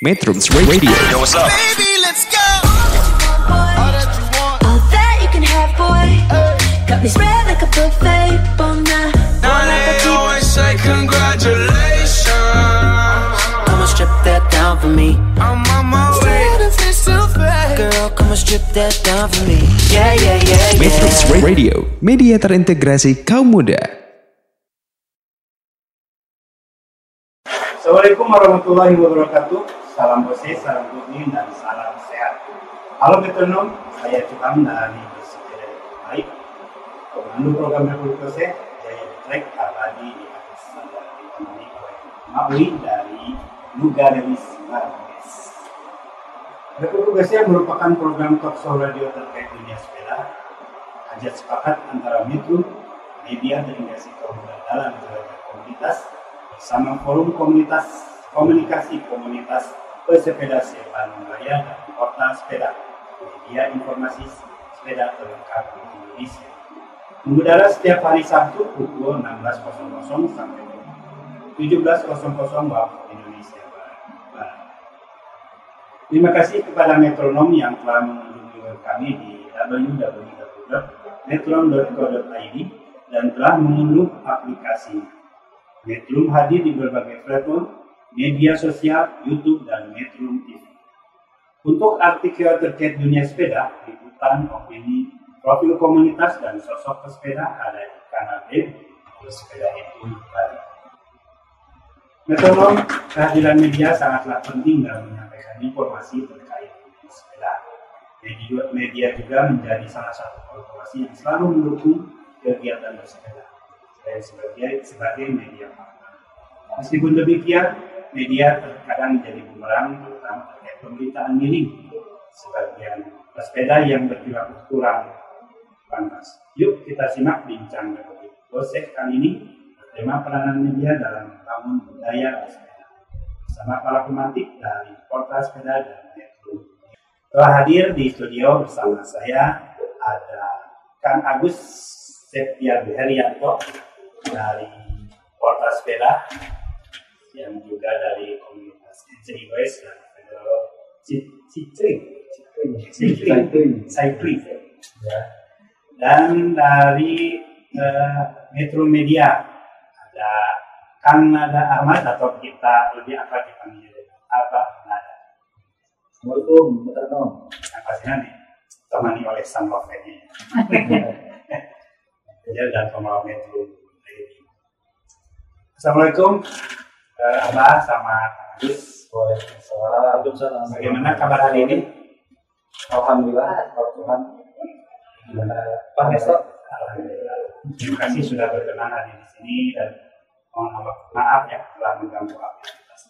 Metrums Radio Yo, what's up? Baby, let's go. All that you want. All that you can have, boy. Got me spread like a buffet. Bon night. Now they always say congratulations. Come and strip that down for me. I'm on my way. Girl, come and strip that down for me. Yeah, yeah, yeah, yeah. Metrums Radio Media terintegrasi kaum muda Assalamualaikum warahmatullahi wabarakatuh. Salam bersih, salam bumi, dan salam sehat. Halo metronom, saya Tuhan dari Bersepeda Baik. Pemandu program Revolusi Jaya Trek abadi di atas sadar ditemani oleh Maui dari Nuga Dewi Simarges. Revolusi merupakan program talk show radio terkait dunia sepeda. Hajat sepakat antara Metro, media terintegrasi kaum dalam komunitas bersama forum komunitas komunikasi komunitas pesepeda Bandung Raya dan portal sepeda. Media informasi sepeda terlengkap di Indonesia. Mengudara setiap hari Sabtu pukul 16.00 sampai 17.00 waktu Indonesia Barat. Terima kasih kepada metronom yang telah mengunjungi web kami di www.metron.co.id dan telah mengunduh aplikasi Metrum hadir di berbagai platform, media sosial, YouTube, dan Metrum TV. Untuk artikel terkait dunia sepeda, liputan, opini, profil komunitas, dan sosok pesepeda ada di kanal web Bersepeda itu Bali. Metronom, kehadiran media sangatlah penting dalam menyampaikan informasi terkait dunia sepeda. Media, media juga menjadi salah satu korporasi yang selalu mendukung kegiatan bersepeda sebagai sebagai media partner. Meskipun demikian, media terkadang menjadi bumerang terutama terkait pemberitaan miring sebagian pesepeda yang berperilaku kurang pantas. Yuk kita simak bincang Republik Gosek kali ini bertema peranan media dalam membangun budaya bersepeda bersama para pemantik dari portal sepeda dan metro. Telah hadir di studio bersama saya ada Kang Agus Septia Herianto dari Portal Sepeda yang juga dari komunitas NCI West dan Federal Cycling Cycling Cycling ya. dan dari uh, Metro Media. Ada Kang Nada Ahmad atau kita lebih akrab dipanggil? Apa? Nada. Assalamualaikum, metronom. yang pastinya ditemani oleh Sang Lovenya ya dan pembawa Metro Assalamualaikum Abah sama Agus Waalaikumsalam. Waalaikumsalam. Bagaimana kabar hari ini? Alhamdulillah. Gimana? Pak Nesto. Alhamdulillah. Terima kasih sudah berkenan hadir di sini dan mohon maaf, ya telah mengganggu aktivitas.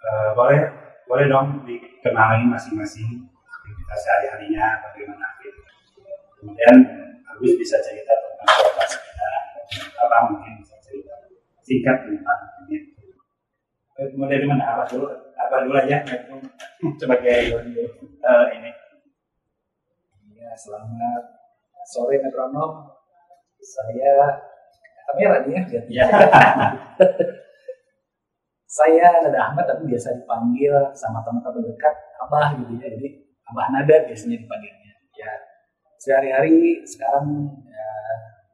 Uh, boleh boleh dong dikenalin masing-masing aktivitas sehari-harinya bagaimana aktivitas. Kemudian Agus bisa cerita tentang kualitas sepeda. Apa mungkin bisa cerita singkat tentang Mulai dari mana? Apa dulu? Apa dulu aja? Sebagai uh, ini. Ya, selamat sore metronom. Saya kamera nih ya. Ya. Saya Nada Ahmad tapi biasa dipanggil sama teman-teman dekat Abah gitu ya. Jadi Abah Nada biasanya dipanggilnya. Ya, sehari-hari sekarang ya,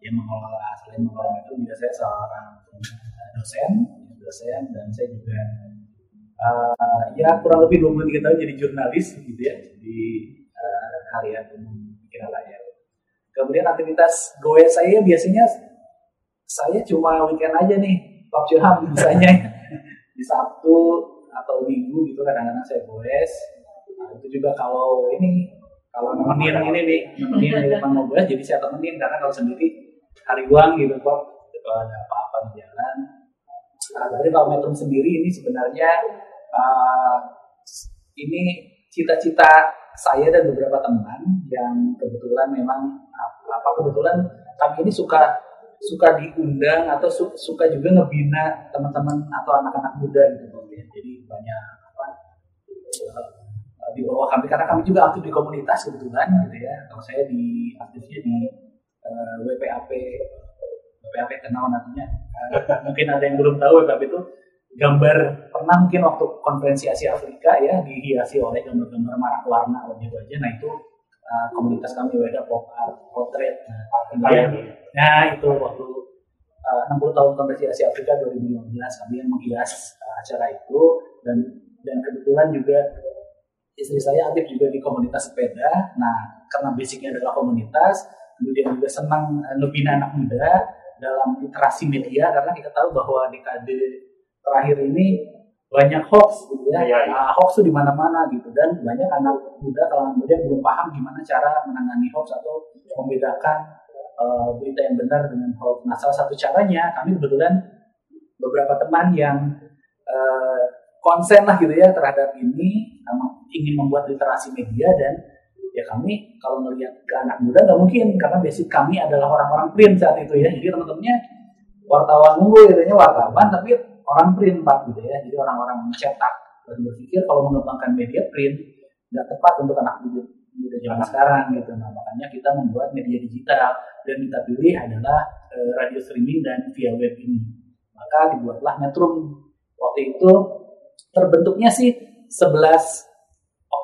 yang mengelola selain mengelola itu juga saya seorang eh, dosen, dosen dan saya juga eh, ya kurang lebih 23 tahun jadi jurnalis gitu ya di eh, harian umum Pikiran Layar. Kemudian aktivitas goes saya biasanya saya cuma weekend aja nih, Pak Ilham misalnya di Sabtu atau Minggu gitu kadang-kadang saya goes. Nah, itu juga kalau ini kalau nemenin ini nih, nemenin di depan mobil jadi saya temenin karena kalau sendiri hari uang gitu kok kalau ada apa-apa di jalan. Nah, tapi kalau Metrum sendiri ini sebenarnya uh, ini cita-cita saya dan beberapa teman yang kebetulan memang apa kebetulan kami ini suka suka diundang atau su- suka juga ngebina teman-teman atau anak-anak muda gitu. Jadi banyak apa uh, di bawah kami karena kami juga aktif di komunitas kebetulan gitu ya. Kalau saya di aktifnya di uh, WPAP WPAP kenal nantinya. Uh, mungkin ada yang belum tahu WPAP itu gambar pernah mungkin waktu konferensi Asia Afrika ya dihiasi oleh gambar-gambar marak warna gitu aja nah itu uh, komunitas kami Weda Pop Art Portrait. Nah, kemudian nah itu waktu uh, 60 tahun konferensi Asia Afrika 2015 kami yang menghias uh, acara itu. Dan dan kebetulan juga istri saya aktif juga di komunitas sepeda. Nah karena basicnya adalah komunitas kemudian juga senang uh, anak muda dalam literasi media karena kita tahu bahwa dekade terakhir ini banyak hoax gitu ya, Iya, iya. Ah, hoax tuh di mana-mana gitu dan banyak anak muda kalangan muda belum paham gimana cara menangani hoax atau membedakan eh, berita yang benar dengan hoax. Nah salah satu caranya kami kebetulan beberapa teman yang eh, konsen lah gitu ya terhadap ini ingin membuat literasi media dan ya kami kalau melihat ke anak muda nggak mungkin karena basic kami adalah orang-orang print saat itu ya. Jadi teman-temannya wartawan mulu gitu ya wartawan tapi orang print pak gitu ya. Jadi orang-orang mencetak dan berpikir kalau mengembangkan media print nggak tepat untuk anak muda muda zaman sekarang gitu. Nah makanya kita membuat media digital dan kita pilih adalah eh, radio streaming dan via web ini. Maka dibuatlah Metrum. Waktu itu terbentuknya sih 11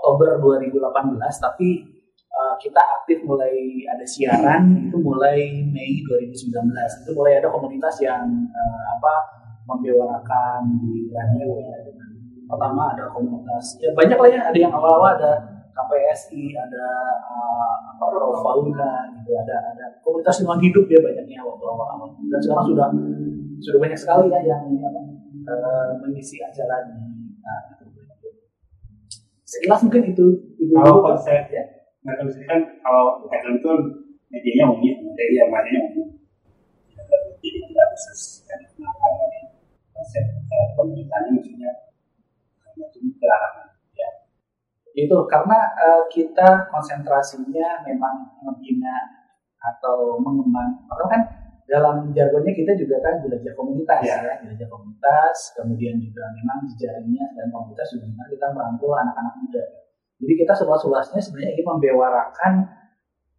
Oktober 2018 tapi eh, kita aktif mulai ada siaran itu mulai Mei 2019 itu mulai ada komunitas yang eh, apa membewarakan di radio ya dengan pertama ada komunitas ya banyak lah ya ada yang awal-awal ada KPSI ada eh, apa Pro Fauna gitu ada ada komunitas lingkungan hidup ya banyaknya waktu awal-awal dan sekarang sudah sudah banyak sekali ya yang ini apa eh, mengisi acara di. Sekilas mungkin itu itu Kalau konsep ya Nah, kalau misalkan kalau Metro itu medianya umum, dari informasinya umum. Jadi tidak khusus kan konsep eh, pemerintahannya maksudnya itu ke arah mana? ya. itu karena eh, kita konsentrasinya memang membina atau mengembang karena kan dalam jargonnya kita juga kan jelajah komunitas Ya. ya, jelajah komunitas kemudian juga memang jejaringnya dan komunitas juga gimana kita merangkul anak-anak muda jadi kita seluas-luasnya sebenarnya ingin membewarakan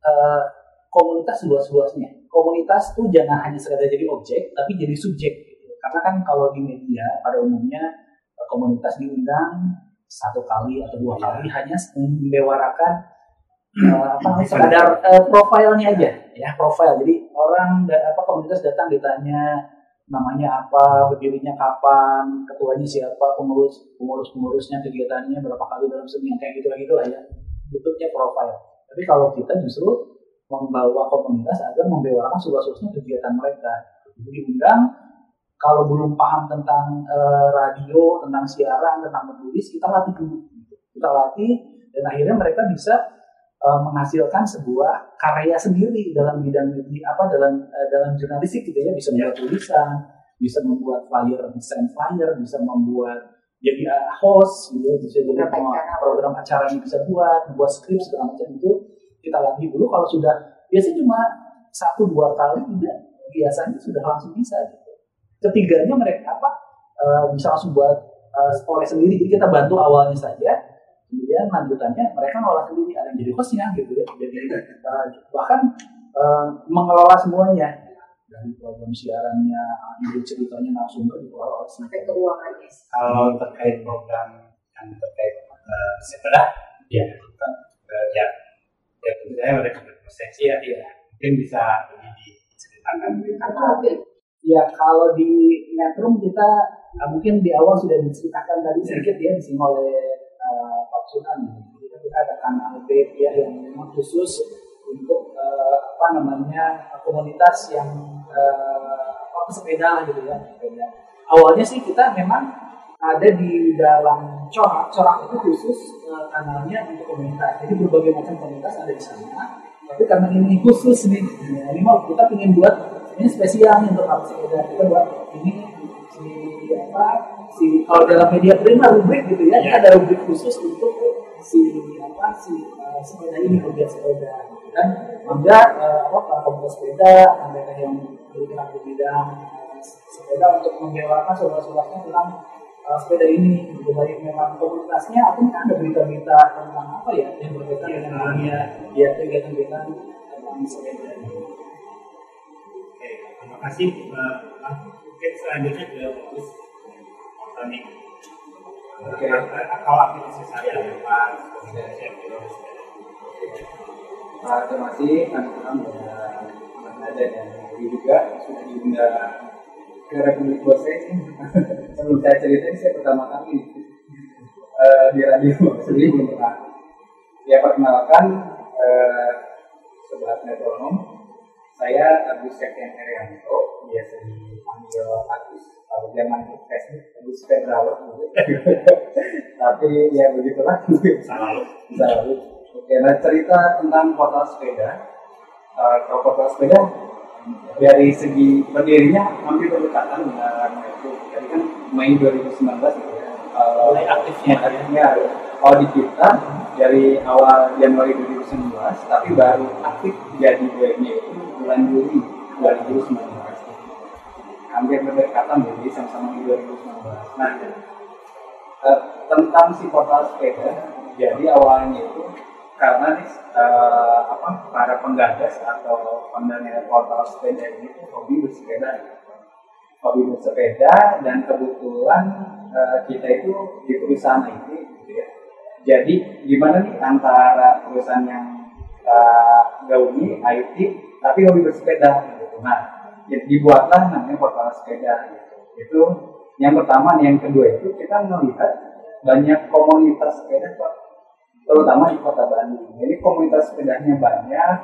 eh, komunitas seluas-luasnya komunitas tuh jangan hanya sekedar jadi objek tapi jadi subjek gitu. karena kan kalau di media pada umumnya eh, komunitas diundang satu kali atau dua kali hanya membewarakan eh, apa namanya sekadar eh, profilnya aja. Ya profil. Jadi orang apa komunitas datang ditanya namanya apa berdirinya kapan ketuanya siapa pengurus pengurus pengurusnya kegiatannya berapa kali dalam seminggu kayak gitu gitu lah ya. Bentuknya profil. Tapi kalau kita justru membawa komunitas agar membewarakan seluas-luasnya kegiatan mereka. Jadi diundang kalau belum paham tentang eh, radio tentang siaran tentang menulis kita latih dulu. Kita latih dan akhirnya mereka bisa eh, menghasilkan sebuah karya sendiri dalam bidang media apa dalam eh, dalam jurnalistik gitu ya. Bisa membuat tulisan bisa membuat flyer desain flyer bisa membuat jadi eh, host gitu ya, bisa jadi Program acara. program acara yang bisa buat buat skrip segala macam itu kita latih dulu. Kalau sudah biasanya cuma satu dua kali tidak. Biasanya sudah langsung bisa gitu. ketiganya mereka apa eh, bisa langsung buat eh, oleh sendiri. Jadi kita bantu awalnya saja kemudian lanjutannya mereka ngolah sendiri ada yang jadi hostnya gitu ya jadi eh, bahkan eh, mengelola semuanya. Dari program siarannya ide ceritanya narasumber dikelola oleh sampai ke ruangannya Kalau terkait program yang terkait eh, sepeda, ya kan eh, ya ya tentu saya mereka berproses iya iya mungkin bisa lebih diceritakan. Ya kalau di Metrum kita uh, mungkin di awal sudah diceritakan tadi sedikit ya disinggung oleh uh, Pak Sunan. Jadi kita ada kanal B ya yang memang khusus untuk uh, apa namanya komunitas yang uh, apa pesepeda gitu ya. Awalnya sih kita memang ada di dalam corak, corak itu khusus uh, kanalnya untuk komunitas. Jadi berbagai macam komunitas ada di sana. Tapi karena ini khusus nih, ya, ini mau kita ingin buat ini spesial nih untuk para sepeda kita buat ini si apa si kalau dalam media print lah rubrik gitu ya kita ada rubrik khusus untuk si apa si uh, sepeda ini pegiat sepeda dan mangga uh, apa para komunitas sepeda mereka yang bergerak di bidang uh, sepeda untuk membewakan seluas-luasnya tentang uh, sepeda ini. Gitu. Baik memang komunitasnya atau mungkin ada berita-berita tentang apa ya yang berkaitan dengan dunia ya kegiatan-kegiatan tentang sepeda Oke, terima kasih. Eh, mungkin selanjutnya ke Bagus. Tani. Oke. Kalau aktivitas saya? Saya bilang Nah, terima kasih dan Mas Nada dan Dewi juga sudah diundang ke Republik Bose. Sebelum saya ceritain, saya pertama kali eh, di radio sebelumnya belum pernah. Ya perkenalkan eh, sobat metronom, saya Agus Septian Herianto, biasa dipanggil Agus. Kalau zaman Facebook, Agus Pedrawa dulu. Tapi ya begitulah. salah lu. Bisa lalu. Oke, nah cerita tentang portal sepeda. Kalau portal sepeda dari segi berdirinya hampir berdekatan dengan itu. Jadi kan Mei 2019 gitu ya. Kalau Mulai aktifnya. aktifnya kalau di kita dari awal Januari 2019, tapi baru aktif jadi webnya itu bulan Juli 2019. Hampir berdekatan jadi sama-sama di 2019. Nah, eh, tentang si portal sepeda jadi awalnya itu karena nih eh, apa para penggagas atau pendana portal sepeda ini tuh hobi bersepeda gitu. hobi bersepeda dan kebetulan eh, kita itu di perusahaan IT gitu ya jadi gimana nih antara perusahaan yang kita gaungi IT tapi hobi bersepeda gitu nah ya, dibuatlah namanya portal sepeda gitu itu yang pertama yang kedua itu kita melihat banyak komunitas sepeda terutama di kota Bandung. Jadi komunitas sepedanya banyak,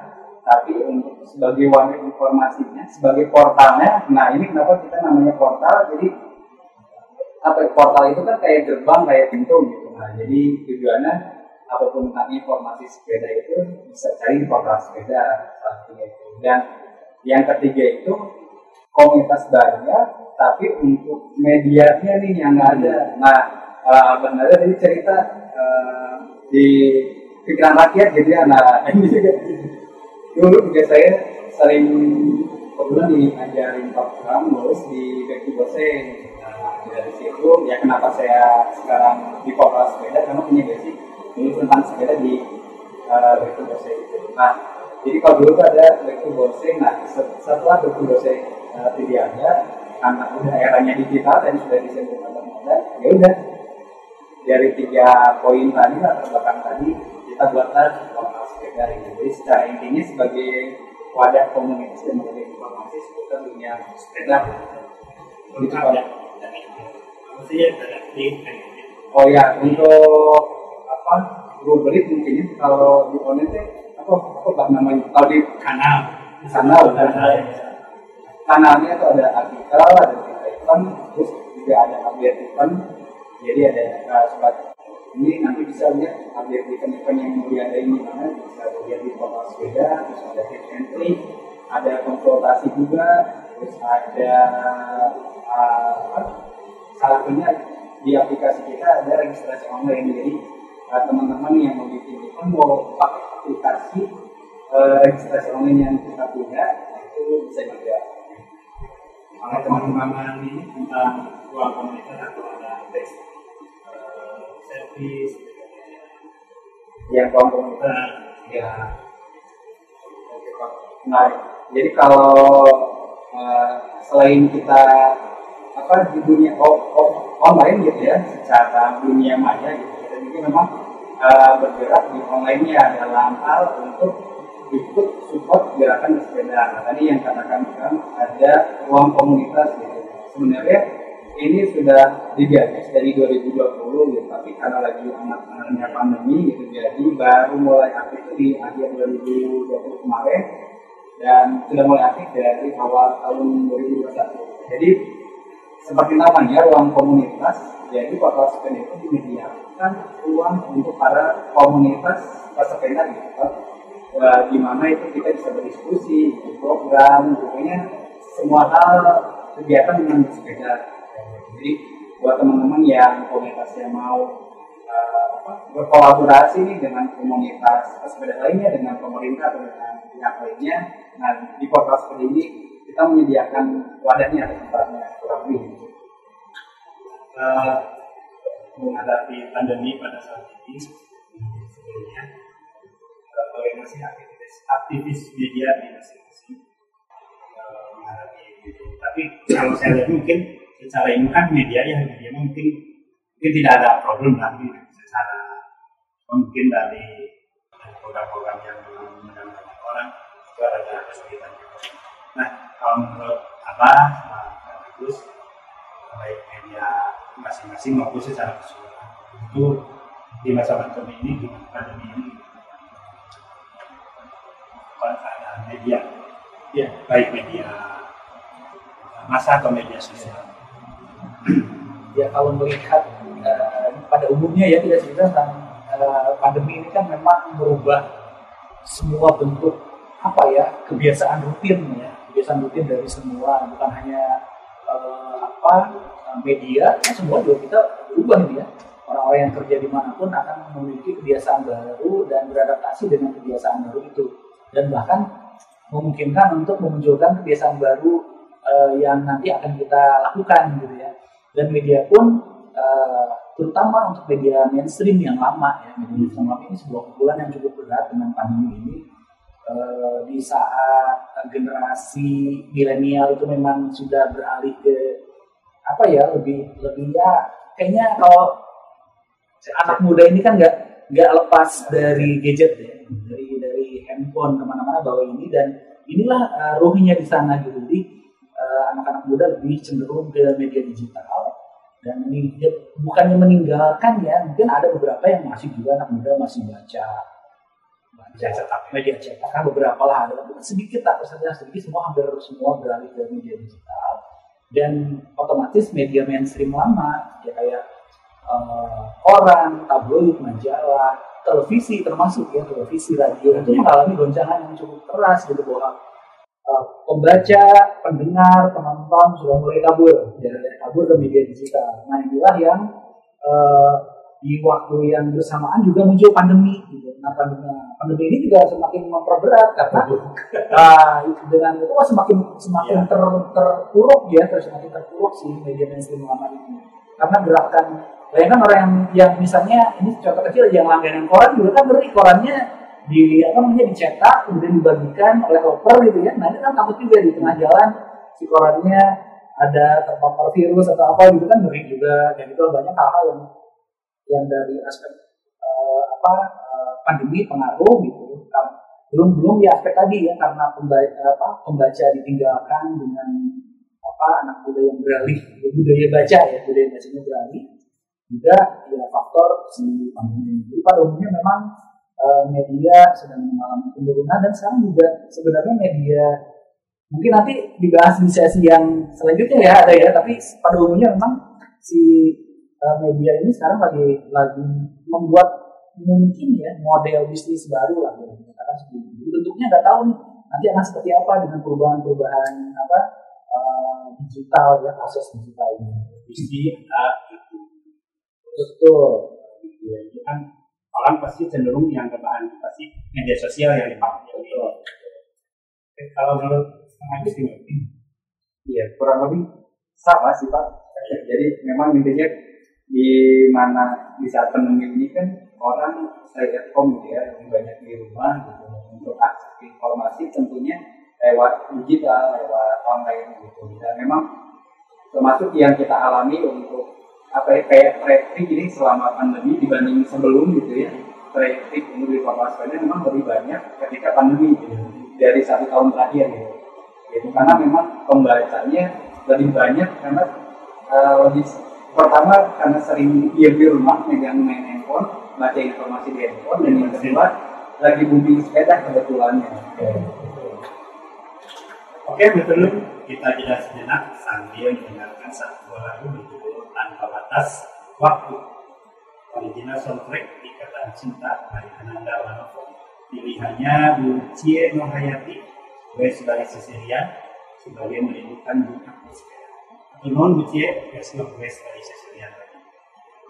tapi untuk sebagai wadah informasinya, sebagai portalnya, nah ini kenapa kita namanya portal? Jadi apa portal itu kan kayak gerbang, kayak pintu gitu. Nah, jadi tujuannya apa pun tentang informasi sepeda itu bisa cari di portal sepeda salah itu. Dan yang ketiga itu komunitas banyak, tapi untuk medianya nih yang nggak ada. Nah, uh, Nada tadi cerita eh, di pikiran rakyat gitu ya. Nah, ini dulu juga saya sering kebetulan diajarin program lulus di to Bose. Nah, dari situ ya kenapa saya sekarang di portal sepeda karena punya basic dulu tentang sepeda di uh, Back to Bose. Nah, jadi kalau dulu ada Back Bose, nah se- setelah Back Bose uh, tidak ada, karena udah eranya digital dan sudah disimpulkan modal, ya udah dari tiga poin tadi latar belakang tadi kita buatlah portal sepeda ini. Jadi secara intinya sebagai wadah komunitas dan memberi informasi seputar dunia sepeda. Gitu, Lengkap Pak. ya. Dari maksudnya ada link kayak gitu. Oh ya, untuk apa rubrik mungkin ya, kalau di online teh apa apa bah namanya? Kalau di kanal. Kanal, kanal. kanalnya itu ada artikel, ada event, terus juga ada update event. Jadi ada uh, sobat ini nanti bisa lihat update event-event yang mau diadain di mana, bisa lihat di portal sepeda, terus ada and trick, ada konsultasi juga, terus ada uh, salah satunya di aplikasi kita ada registrasi online jadi uh, teman-teman yang mau bikin event mau pakai aplikasi uh, registrasi online yang kita punya itu bisa juga Kalau teman-teman ini tentang ruang komunitas atau ada best eh, service yang ruang komunitas ya Oke, Pak. nah jadi kalau uh, selain kita apa di dunia online gitu ya secara dunia maya gitu juga memang bergerak di online-nya dalam hal untuk ikut support gerakan bersepeda. Nah, tadi yang katakan kan ada ruang komunitas gitu. Sebenarnya ini sudah digagas dari 2020 gitu, tapi karena lagi anak-anaknya pandemi gitu, jadi baru mulai aktif di akhir 2020 kemarin dan sudah mulai aktif dari awal tahun 2021. Jadi seperti namanya ruang komunitas, jadi portal sepeda itu menyediakan ruang untuk para komunitas pesepeda gitu. Pak. Wah, gimana itu kita bisa berdiskusi, program, pokoknya semua hal kegiatan dengan bersepeda. Jadi buat teman-teman yang komunitasnya mau eh, berkolaborasi nih dengan komunitas pesepeda lainnya, dengan pemerintah atau dengan pihak lainnya, nah di portal sepeda ini kita menyediakan wadahnya tempatnya kurang lebih. eh, menghadapi pandemi pada saat ini sebenarnya eh, organisasi aktivis aktivis media di masing-masing eh, menghadapi itu. Tapi kalau saya lihat mungkin secara ini kan media ya media mungkin mungkin tidak ada problem lagi secara mungkin dari program-program yang mengundang banyak orang itu ada kesulitan. Nah kalau menurut Kak Agus baik media masing-masing maupun secara keseluruhan. Itu di masa pandemi ini di pandemi ini. Keadaan media. Ya. baik media masa atau media sosial. Ya kalau melihat eh, pada umumnya ya tidak cerita tentang eh, pandemi ini kan memang merubah semua bentuk apa ya kebiasaan rutin ya. Kebiasaan rutin dari semua bukan hanya eh, apa media ya semua juga kita berubah ya. Orang-orang yang kerja di mana pun akan memiliki kebiasaan baru dan beradaptasi dengan kebiasaan baru itu. Dan bahkan memungkinkan untuk memunculkan kebiasaan baru eh, yang nanti akan kita lakukan gitu ya. Dan media pun eh, terutama untuk media mainstream yang lama ya media yang lama ini sebuah pukulan yang cukup berat dengan pandemi ini. Eh, di saat generasi milenial itu memang sudah beralih ke apa ya lebih lebih ya kayaknya kalau anak muda ini kan nggak nggak lepas dari gadget ya dari dari handphone ke mana-mana bawa ini dan inilah eh, ruhnya di sana gitu. Jadi eh, anak-anak muda lebih cenderung ke media digital dan ini bukannya meninggalkan ya mungkin ada beberapa yang masih juga anak muda masih baca baca cetak media cetak. Kan beberapa lah ada sedikit persentasenya sedikit semua hampir semua beralih ke media digital dan otomatis media mainstream lama ya kayak eh, koran, tabloid, majalah, televisi termasuk ya televisi, radio itu mengalami goncangan yang cukup keras gitu bahwa eh, pembaca, pendengar, penonton sudah mulai kabur dari kabur ke media digital. Nah inilah yang eh, di waktu yang bersamaan juga muncul pandemi. Gitu. Nah pandemi, pandemi ini juga semakin memperberat karena nah, itu dengan itu wah semakin semakin ter, terpuruk ya, terus semakin terpuruk sih media mainstream lama ini. Karena gerakan bayangkan orang yang, yang misalnya ini contoh kecil yang langganan koran juga kan ngeri korannya di apa namanya dicetak kemudian dibagikan oleh oper gitu ya. Nah ini kan takut juga di tengah jalan si korannya ada terpapar virus atau apa gitu kan ngeri juga dan itu banyak hal-hal yang yang dari aspek eh, apa pandemi pengaruh gitu. Belum belum di aspek tadi ya karena pembaca apa pembaca ditinggalkan dengan apa anak muda yang beralih ke budaya baca ya budaya bacanya beralih. Juga ya faktor si pandemi jadi pada umumnya memang eh, media sedang mengalami penurunan dan sekarang juga sebenarnya media mungkin nanti dibahas di sesi yang selanjutnya ya ada ya tapi pada umumnya memang si uh, media ini sekarang lagi lagi membuat mungkin ya model bisnis baru lah boleh dikatakan seperti itu. Jadi bentuknya nggak tahu nih nanti akan seperti apa dengan perubahan-perubahan apa uh, digital ya akses digital ini. visi A itu Betul. ya, itu kan orang pasti cenderung yang kebahan pasti media sosial yang dipakai Oke, kalau menurut Agus gimana? Iya, kurang lebih sama sih Pak. Jadi memang intinya di mana di saat pandemi ini kan orang stay at home gitu ya, lebih banyak di rumah gitu. Untuk akses informasi tentunya lewat digital, lewat online gitu. Dan memang termasuk yang kita alami untuk apa ya, kayak traffic ini selama pandemi dibanding sebelum gitu ya. Traffic untuk informasinya memang lebih banyak ketika pandemi gitu. Dari satu tahun terakhir gitu gitu karena memang pembacanya lebih banyak karena eh, lebih pertama karena sering diam di rumah megang main handphone baca informasi di handphone dan yang kedua lagi booming sepeda kebetulannya Oke, betul. Kita jeda sejenak sambil mendengarkan satu lagu berjudul Tanpa Batas Waktu. Original soundtrack Ikatan Cinta dari Ananda Manopo. Pilihannya Bu Cie Nurhayati versi dari Cecilia sebagai merindukan Bu. Atau non Bu Cie versi dari Cecilia lagi.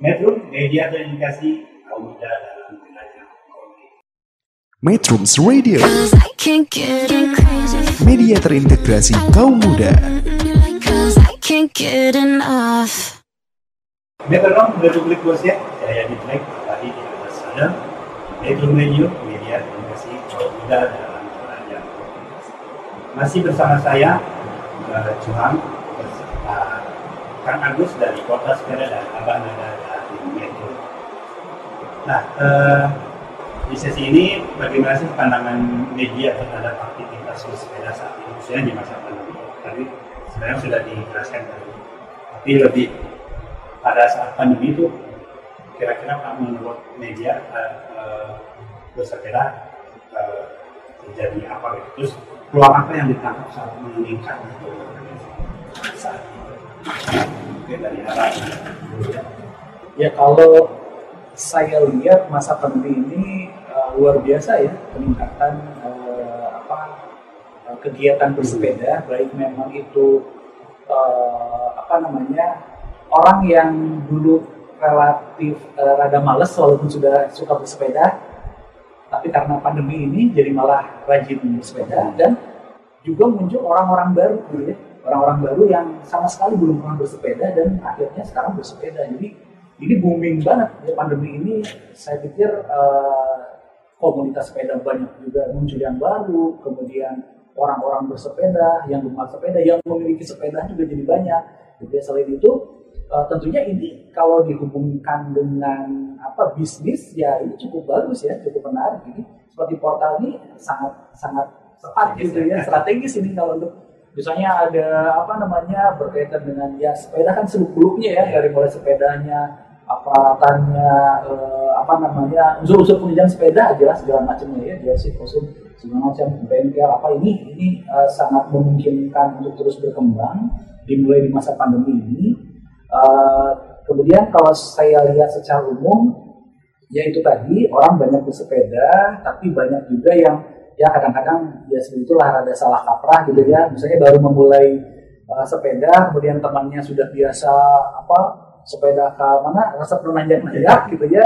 Metro Media Komunikasi Metrums Radio, media terintegrasi kaum muda. Cause I can't get enough. Metro Republik Bosnia, saya di Black, tadi di atas sana. Metro Radio, media komunikasi kaum muda dalam belajar. Masih bersama saya, uh, Juham, beserta Kang Agus dari Kota Sepeda dan Abah Nada. Nah, eh, di sesi ini bagaimana sih pandangan media terhadap aktivitas bersepeda saat ini, khususnya di masa pandemi? Tadi sebenarnya sudah dijelaskan tadi, tapi lebih pada saat pandemi itu kira-kira Pak menurut media eh, eh, bersepeda eh, terjadi apa gitu? Terus peluang apa yang ditangkap saat meningkat itu saat ini? Mungkin dari arah Ya kalau saya lihat masa pandemi ini uh, luar biasa ya peningkatan uh, apa uh, kegiatan bersepeda. Baik memang itu uh, apa namanya orang yang dulu relatif uh, rada males walaupun sudah suka bersepeda tapi karena pandemi ini jadi malah rajin bersepeda dan juga muncul orang-orang baru gitu ya. Orang-orang baru yang sama sekali belum pernah bersepeda dan akhirnya sekarang bersepeda. Jadi ini booming banget. Ya pandemi ini saya pikir eh, komunitas sepeda banyak juga muncul yang baru. Kemudian orang-orang bersepeda yang gemar sepeda yang memiliki sepeda juga jadi banyak. Ya. selain itu eh, tentunya ini kalau dihubungkan dengan apa bisnis ya ini cukup bagus ya cukup menarik. Ini seperti portal ini sangat sangat tepat gitu ya. strategis ini kalau untuk misalnya ada apa namanya berkaitan dengan ya sepeda kan seluk beluknya ya dari mulai sepedanya aparatannya eh, apa namanya unsur-unsur penunjang sepeda jelas segala macamnya ya sih kostum segala macam bengkel apa ini ini eh, sangat memungkinkan untuk terus berkembang dimulai di masa pandemi ini. Eh, kemudian kalau saya lihat secara umum ya itu tadi orang banyak bersepeda tapi banyak juga yang ya kadang-kadang ya seperti itulah rada salah kaprah gitu ya. Misalnya baru memulai uh, sepeda kemudian temannya sudah biasa apa sepeda ke mana rasa pernah nanjak gitu ya.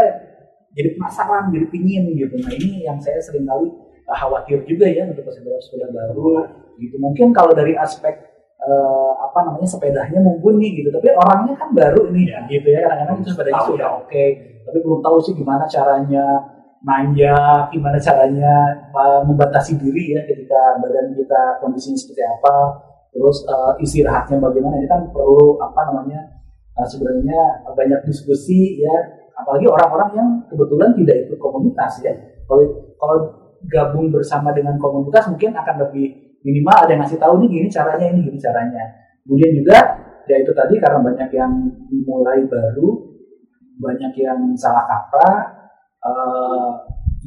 Jadi penasaran jadi pingin gitu. Nah ini yang saya sering kali uh, khawatir juga ya untuk sepeda-sepeda baru. Gitu. Mungkin kalau dari aspek uh, apa namanya sepedanya mumpuni gitu. Tapi orangnya kan baru ini Ya. gitu ya. Kadang-kadang itu sepedanya Tahu, sudah oke. Tapi belum tahu sih gimana caranya nanjak, gimana caranya uh, membatasi diri ya ketika badan kita kondisinya seperti apa, terus uh, istirahatnya bagaimana. Ini kan perlu apa namanya uh, sebenarnya banyak diskusi ya, apalagi orang-orang yang kebetulan tidak ikut komunitas ya. Kalau kalau gabung bersama dengan komunitas mungkin akan lebih minimal ada yang ngasih tahu nih gini caranya ini gini caranya. Kemudian juga ya itu tadi karena banyak yang mulai baru, banyak yang salah kaprah, eh,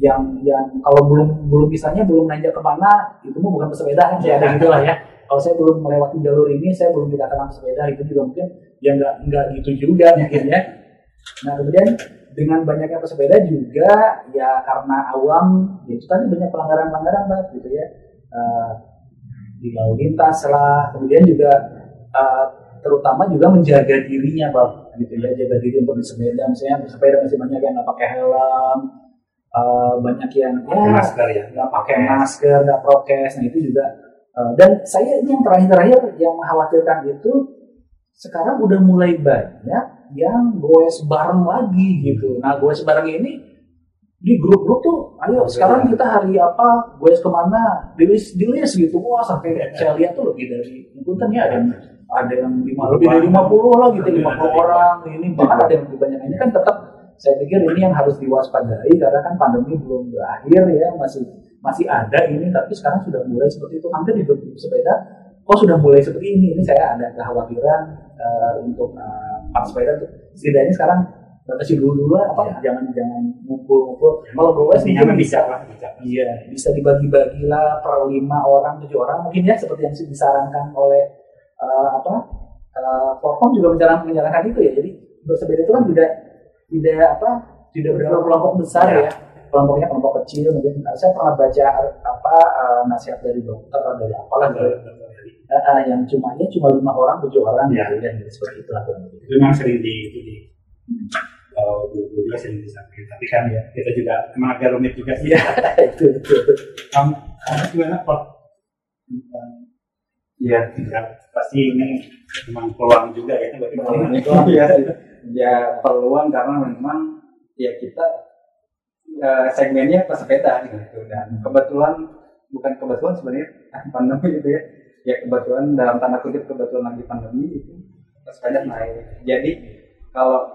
yang yang kalau belum belum misalnya belum nanjak ke mana itu mah bukan pesepeda kan saya ada gitu lah ya kalau saya belum melewati jalur ini saya belum dikatakan pesepeda itu juga mungkin ya nggak nggak gitu juga mungkin ya. Nah kemudian dengan banyaknya pesepeda juga ya karena awam ya itu tadi banyak pelanggaran pelanggaran banget gitu ya. Eh, di lalu lintas lah kemudian juga eh, terutama juga menjaga dirinya bang gitu ya. Jaga diri untuk bersepeda misalnya bersepeda masih banyak yang nggak pakai helm eh, banyak yang pakai ya masker ya. nggak pakai masker nggak prokes nah itu juga eh, dan saya ini yang terakhir-terakhir yang mengkhawatirkan itu sekarang udah mulai banyak yang goes bareng lagi gitu. Nah goes bareng ini di grup-grup tuh ayo sekarang kita hari apa goes ke mana? Di list di list gitu. Wah sampai saya lihat tuh lebih dari punten ya ada yang ada yang lima lebih dari 50 lah gitu 50 orang. ini bahkan ada yang lebih banyak. Ini kan tetap saya pikir ini yang harus diwaspadai karena kan pandemi belum berakhir ya masih masih ada ini tapi sekarang sudah mulai seperti itu. Hampir di grup sepeda kok sudah mulai seperti ini ini saya ada kekhawatiran eh, untuk eh, para sepeda tuh setidaknya sekarang batasi dulu dulu lah, apa jangan jangan ngumpul-ngumpul kalau gue sih Intinya mah mungkin bisa lah, bijak. Iya, bisa dibagi-bagi lah per lima orang, tujuh orang mungkin ya seperti yang disarankan oleh eh, apa uh, Forkom juga menyarankan, menyarankan itu ya. Jadi bersepeda itu kan tidak tidak apa tidak berdalam kelompok besar Ya. ya. Kelompoknya kelompok kecil mungkin. Saya pernah baca apa eh, nasihat dari dokter atau dari apalah gitu. Eh, eh, yang cuma ya cuma lima orang, tujuh orang Ya. gitu ya, seperti itu lah. itu memang sering di itu di kalau dulu juga sering disampaikan tapi kan ya kita juga emang agak rumit juga sih Iya, itu itu. kamu gimana kok Iya. Pasti ini memang peluang juga ya bagi Peluang ya, ya peluang karena memang ya kita ya, segmennya pesepeda gitu dan kebetulan bukan kebetulan sebenarnya pandemi itu ya ya kebetulan dalam tanda kutip kebetulan lagi pandemi itu pesepeda naik. Jadi kalau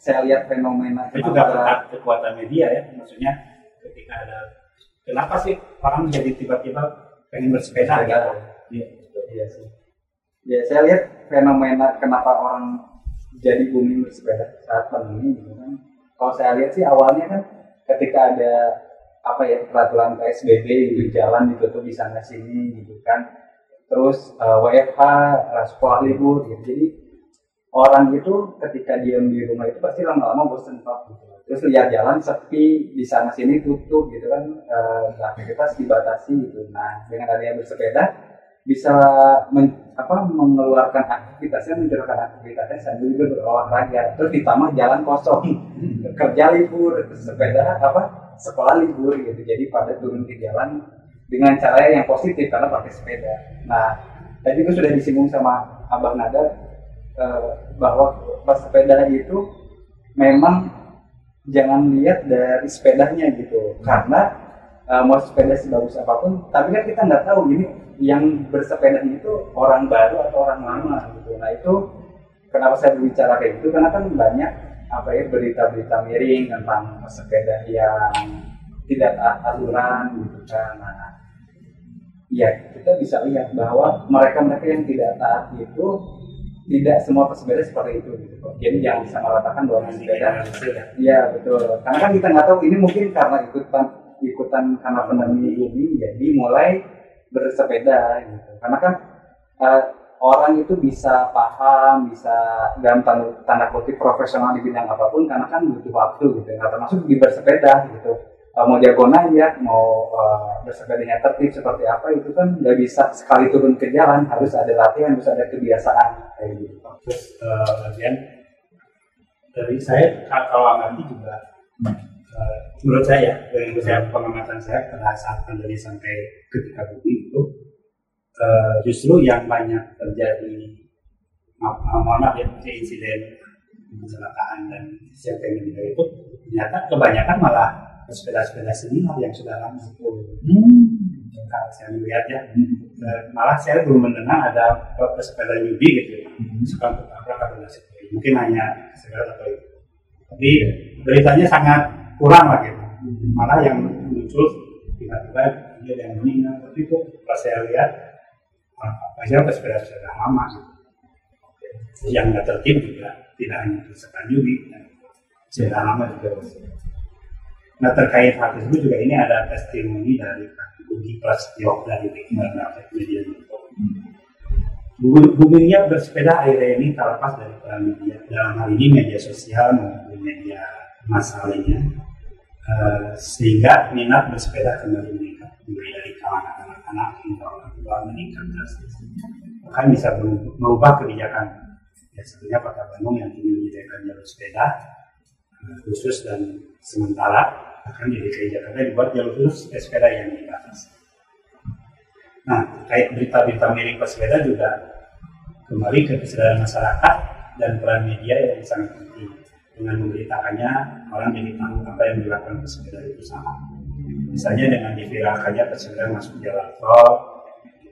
saya lihat fenomena itu kenapa- kekuatan, kekuatan media ya maksudnya ketika ada kenapa sih orang jadi tiba-tiba pengen bersepeda gitu Iya. Iya sih. Ya saya lihat fenomena kenapa orang jadi booming bersepeda saat pandemi gitu kan. Kalau saya lihat sih awalnya kan ketika ada apa ya peraturan PSBB gitu jalan ditutup di sana sini gitu kan. Terus eh, WFH eh, sekolah libur gitu. Jadi orang itu ketika diam di rumah itu pasti lama-lama bosen pak gitu. Terus lihat jalan sepi di sana sini tutup gitu kan eh, aktivitas dibatasi gitu. Nah dengan adanya bersepeda bisa men- apa mengeluarkan aktivitasnya mencurahkan aktivitasnya sambil juga berolahraga terus ditambah jalan kosong kerja libur sepeda apa sekolah libur gitu. Jadi pada turun ke jalan dengan cara yang positif karena pakai sepeda. Nah tadi itu sudah disinggung sama abah Nada eh, bahwa bersepeda itu memang jangan lihat dari sepedanya gitu. Karena eh, mau sepeda sebagus apa pun tapi kan kita nggak tahu ini yang bersepeda itu orang baru atau orang lama gitu. Nah itu kenapa saya berbicara kayak gitu? Karena kan banyak apa ya berita-berita miring tentang pesepeda yang tidak aturan gitu kan nah, ya kita bisa lihat bahwa mereka-mereka yang tidak taat itu tidak semua pesepeda seperti itu gitu kok. Jadi jangan disamaratakan bahwa pesepeda Iya betul. Karena kan kita nggak tahu ini mungkin karena ikutan ikutan karena pandemi ini jadi mulai bersepeda gitu. Karena kan eh, orang itu bisa paham, bisa dalam tanda, tanda kutip profesional di bidang apa pun karena kan butuh waktu gitu. Nah, termasuk di bersepeda gitu. Eh, mau jago aja, mau eh, bersepedanya tertib seperti apa itu kan nggak bisa sekali turun ke jalan harus ada latihan, harus ada kebiasaan kayak gitu. terus bagian dari saya ka- kalau amati juga eh, menurut saya dari saya pengamatan saya pada saat pandemi sampai ketika bumi itu eh, justru yang banyak terjadi maaf mohon maaf ya insiden kecelakaan dan siapa yang meninggal itu ternyata kebanyakan malah sepeda-sepeda senior yang sudah lama kalau saya melihat ya eh, malah saya belum mendengar ada pesepeda newbie gitu ya. Misalkan ketabrak atau nggak sih. mungkin hanya sekedar atau itu. Tapi beritanya sangat kurang lah gitu. Malah yang muncul tiba-tiba dia yang meninggal. Tapi itu pas saya lihat banyak pesepeda sepeda lama gitu. yang nggak tertib juga tidak hanya pesepeda newbie dan sepeda lama juga Nah terkait hal tersebut juga ini ada testimoni dari Budi Prasetyo dari Media Network. Bu- Boomingnya bersepeda akhirnya ini tak lepas dari peran media. Dalam hal ini media sosial maupun media massa lainnya. Eh, sehingga minat bersepeda kembali meningkat. Mulai dari kalangan anak-anak hingga tua meningkat drastis bahkan bisa merubah kebijakan ya sebenarnya kota Bandung yang ingin menyediakan jalur sepeda eh, khusus dan sementara akan di DKI Jakarta dibuat jalur khusus sepeda yang dibatasi. Nah, terkait berita-berita miring pesepeda juga kembali ke kesadaran masyarakat dan peran media yang sangat penting. Dengan memberitakannya, orang jadi tahu apa yang dilakukan pesepeda itu salah. Misalnya dengan diviralkannya pesepeda masuk jalan tol,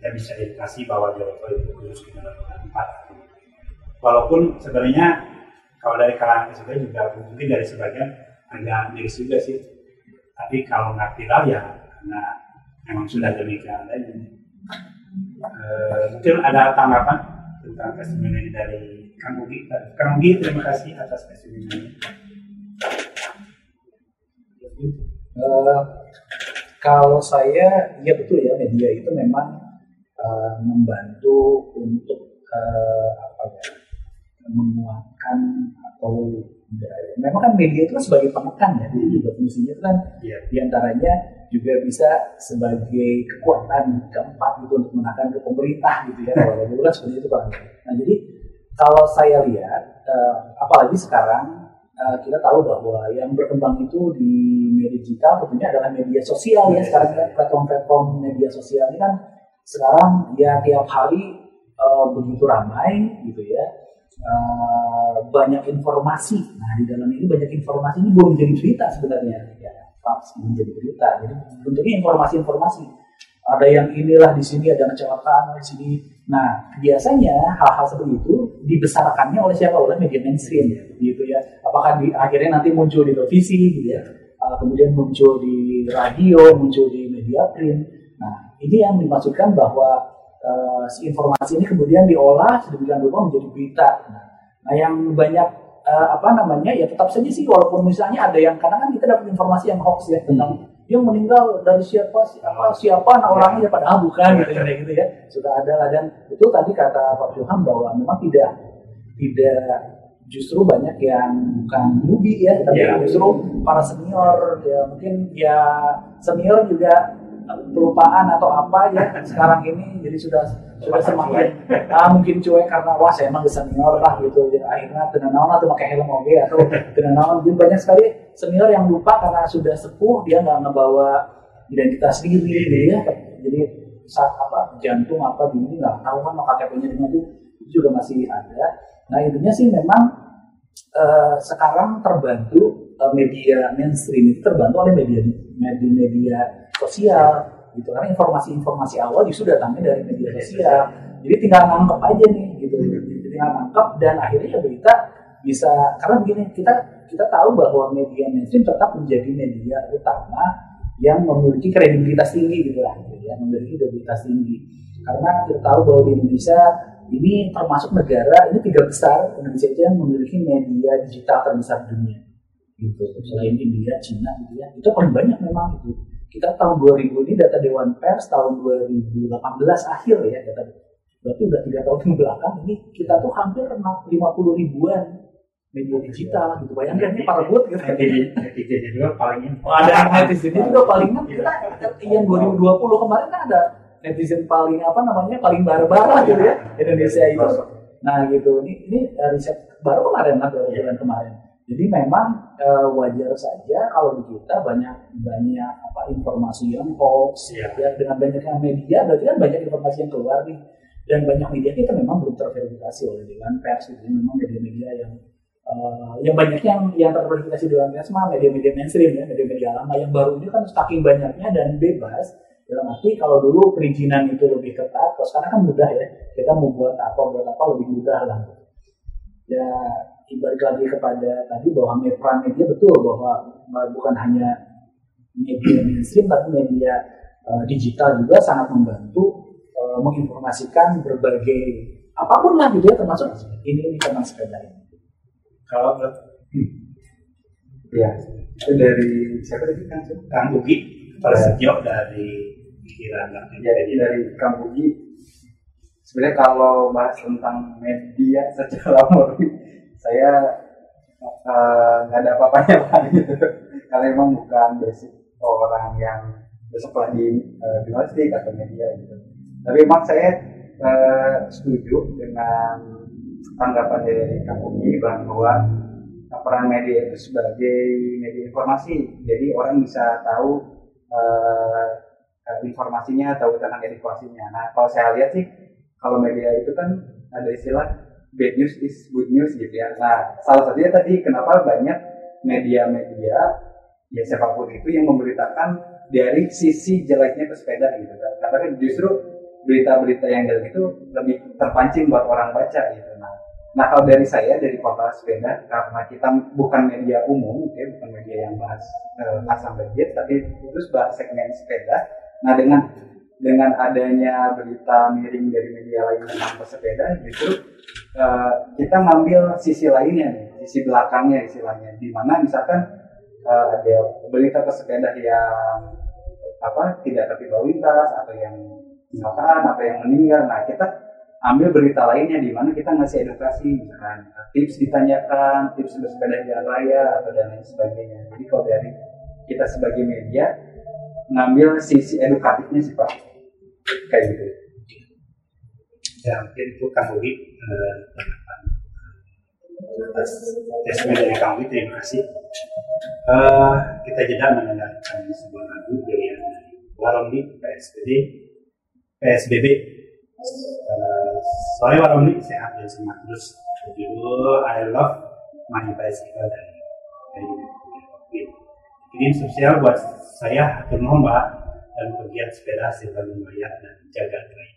kita bisa edukasi bahwa tol itu khusus kendaraan roda empat. Walaupun sebenarnya kalau dari kalangan pesepeda juga mungkin dari sebagian agak miris juga sih. Tapi kalau nggak viral ya karena memang sudah demikian adanya. Eh, mungkin ada tanggapan tentang testimoni dari Kang Ugi. Kang Ugi, terima kasih atas testimoni. Eh, kalau saya, ya betul ya media itu memang eh, membantu untuk eh, apa ya, menguatkan atau ya, memang kan media itu kan sebagai penekan ya, jadi juga fungsinya itu kan Iya. di antaranya juga bisa sebagai kekuatan keempat gitu untuk menekan ke pemerintah gitu ya kalau dulu kan seperti itu kan. Nah jadi kalau saya lihat, eh, apalagi sekarang eh, kita tahu bahwa yang berkembang itu di media digital tentunya adalah media sosial ya sekarang kan platform-platform media sosial ini kan sekarang ya tiap hari eh, begitu ramai gitu ya eh, banyak informasi. Nah di dalam ini banyak informasi. Ini belum jadi berita sebenarnya. Ya Pak, belum jadi berita. Jadi bentuknya informasi-informasi. Ada yang inilah di sini ada kecelakaan di sini. Nah biasanya hal-hal seperti itu dibesarkannya oleh siapa? Oleh media mainstream gitu ya. Apakah di akhirnya nanti muncul di televisi gitu ya. Uh, kemudian muncul di radio muncul di media print. Nah ini yang dimaksudkan bahwa uh, si informasi ini kemudian diolah sedemikian rupa menjadi berita. Nah, yang banyak uh, apa namanya ya tetap saja sih walaupun misalnya ada yang kadang kan kita dapat informasi yang hoax ya tentang yang meninggal dari siapa siapa siapa? nah orangnya padahal bukan gitu kayak gitu ya. Sudah ada lah dan itu tadi kata Pak Johan bahwa memang tidak tidak justru banyak yang bukan newbie ya tapi Ya. justru para senior ya mungkin ya senior juga kelupaan atau apa ya sekarang ini jadi sudah sudah semakin ah, mungkin cuek karena wah saya emang senior lah gitu. Ya akhirnya dengan naon atau pakai helm oke atau dengan naon. Jadi banyak sekali senior yang lupa karena sudah sepuh dia nggak ngebawa identitas diri gitu ya. Jadi saat apa jantung apa di ini nggak tahu kan KTP-nya di mana itu juga masih ada. Nah intinya sih memang eh, sekarang terbantu eh, media mainstream itu terbantu oleh media media media sosial gitu. Karena informasi-informasi awal justru datangnya dari media sosial. Jadi tinggal nangkep aja nih gitu. Tinggal nangkep dan akhirnya ya berita bisa karena begini kita kita tahu bahwa media mainstream tetap menjadi media utama yang memiliki kredibilitas tinggi gitu lah gitu ya, memiliki kredibilitas tinggi. Karena kita tahu bahwa di Indonesia ini termasuk negara ini tiga besar Indonesia itu yang memiliki media digital terbesar dunia. Gitu. Selain India Cina gitu ya. Itu paling banyak memang itu kita tahun 2000 ini data Dewan Pers tahun 2018 akhir ya data berarti udah tiga tahun ke belakang ini kita tuh hampir kena 50 ribuan media digital gitu. Bayangkan ini para bot gitu. Netizen netizen juga paling Oh, ada netizen juga paling kita yang 2020 kemarin kan ada netizen paling apa namanya paling barbar gitu ya Indonesia itu. Nah gitu. Ini ini eh, riset baru kemarin lah baru bulan kemarin. Jadi memang eh, wajar saja kalau di kita banyak banyak apa informasi yang hoax Iya. ya. Dengan banyaknya media berarti kan banyak informasi yang keluar nih. Dan banyak media kita memang belum terverifikasi oleh Dewan Pers gitu memang media-media yang eh, yang banyak yang yang terverifikasi Dewan Pers mah media-media mainstream ya media-media lama. Yang baru ini kan saking banyaknya dan bebas. Dalam arti kalau dulu perizinan itu lebih ketat kalau sekarang kan mudah ya. Kita mau buat apa buat apa lebih mudah lah. Ya balik lagi kepada tadi bahwa peran media betul bahwa bukan hanya media mainstream tapi media eh, digital juga sangat membantu eh, menginformasikan berbagai apa pun lah gitu ya termasuk ini ini tentang sepeda ini. kalau ya itu dari siapa tadi? Kan Kang Ugi. Prasetyo dari pikiran jadi dari Kang Bugi sebenarnya kalau bahas tentang media secara murni saya eh, nggak ada apa-apanya lah gitu. Karena emang bukan basic orang yang bersekolah di eh, jurnalistik atau media gitu. Tapi emang saya eh, setuju dengan tanggapan dari Bugi bahwa peran media itu sebagai media informasi. Jadi orang bisa tahu eh, informasinya tahu tentang edukasinya. Nah kalau saya lihat sih kalau media itu kan ada istilah bad news is good news gitu ya. Nah salah satunya tadi kenapa banyak media-media ya siapa pun itu yang memberitakan dari sisi jeleknya pesepeda gitu kan. Karena kan justru berita-berita yang jelek itu lebih terpancing buat orang baca gitu. Nah, nah kalau dari saya dari portal sepeda karena kita bukan media umum, oke, bukan media yang bahas eh, A sampai Z, tapi terus bahas segmen sepeda. Nah dengan dengan adanya berita miring dari media lain tentang pesepeda, justru eh, kita ngambil sisi lainnya nih, sisi belakangnya istilahnya, di mana misalkan eh, ada berita pesepeda yang apa tidak tertib lalu lintas atau yang kecelakaan atau yang meninggal, nah kita ambil berita lainnya di mana kita ngasih edukasi, misalkan tips ditanyakan, tips bersepeda di jalan raya atau dan lain sebagainya. Jadi kalau dari kita sebagai media ngambil sisi edukatifnya sih pak kayak gitu ya mungkin itu Kang eh, tanggapan atas testimoni dari Kang Ugi terima kasih Eh, kita jeda mendengarkan sebuah lagu dari Waromni PSBB PSBB Eh, sore Waromni sehat dan semangat terus judul I Love My Bicycle dari dari ini spesial buat saya atur nuhun Mbak dan pegiat sepeda selalu melihat dan jaga trail.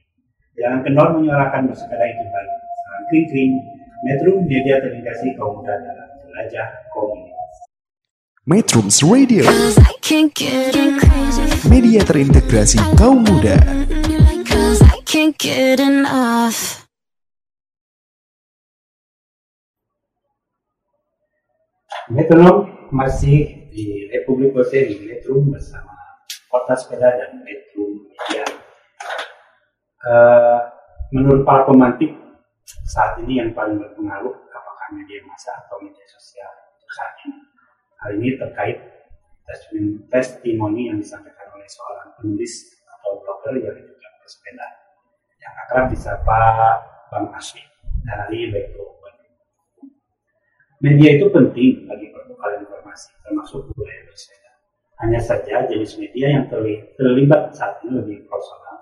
Jangan kendor menyuarakan bersepeda itu baik. Salam kring kring, Metro Media Terintegrasi Kaum Muda dalam Jelajah Komunitas. Metrums Radio, media terintegrasi kaum muda. Cause I can't get enough. Metro masih di Republik Bose di Metro bersama Kota Sepeda dan Metro Media. Eh, menurut para pemantik saat ini yang paling berpengaruh apakah media massa atau media sosial saat ini. Hal ini terkait testimoni- yang disampaikan oleh seorang penulis atau blogger yang juga bersepeda yang akrab disapa Bang Asri dari Metro. Media itu penting bagi pertukaran informasi, termasuk budaya bersepeda. Hanya saja jenis media yang terli- terlibat saat ini lebih personal.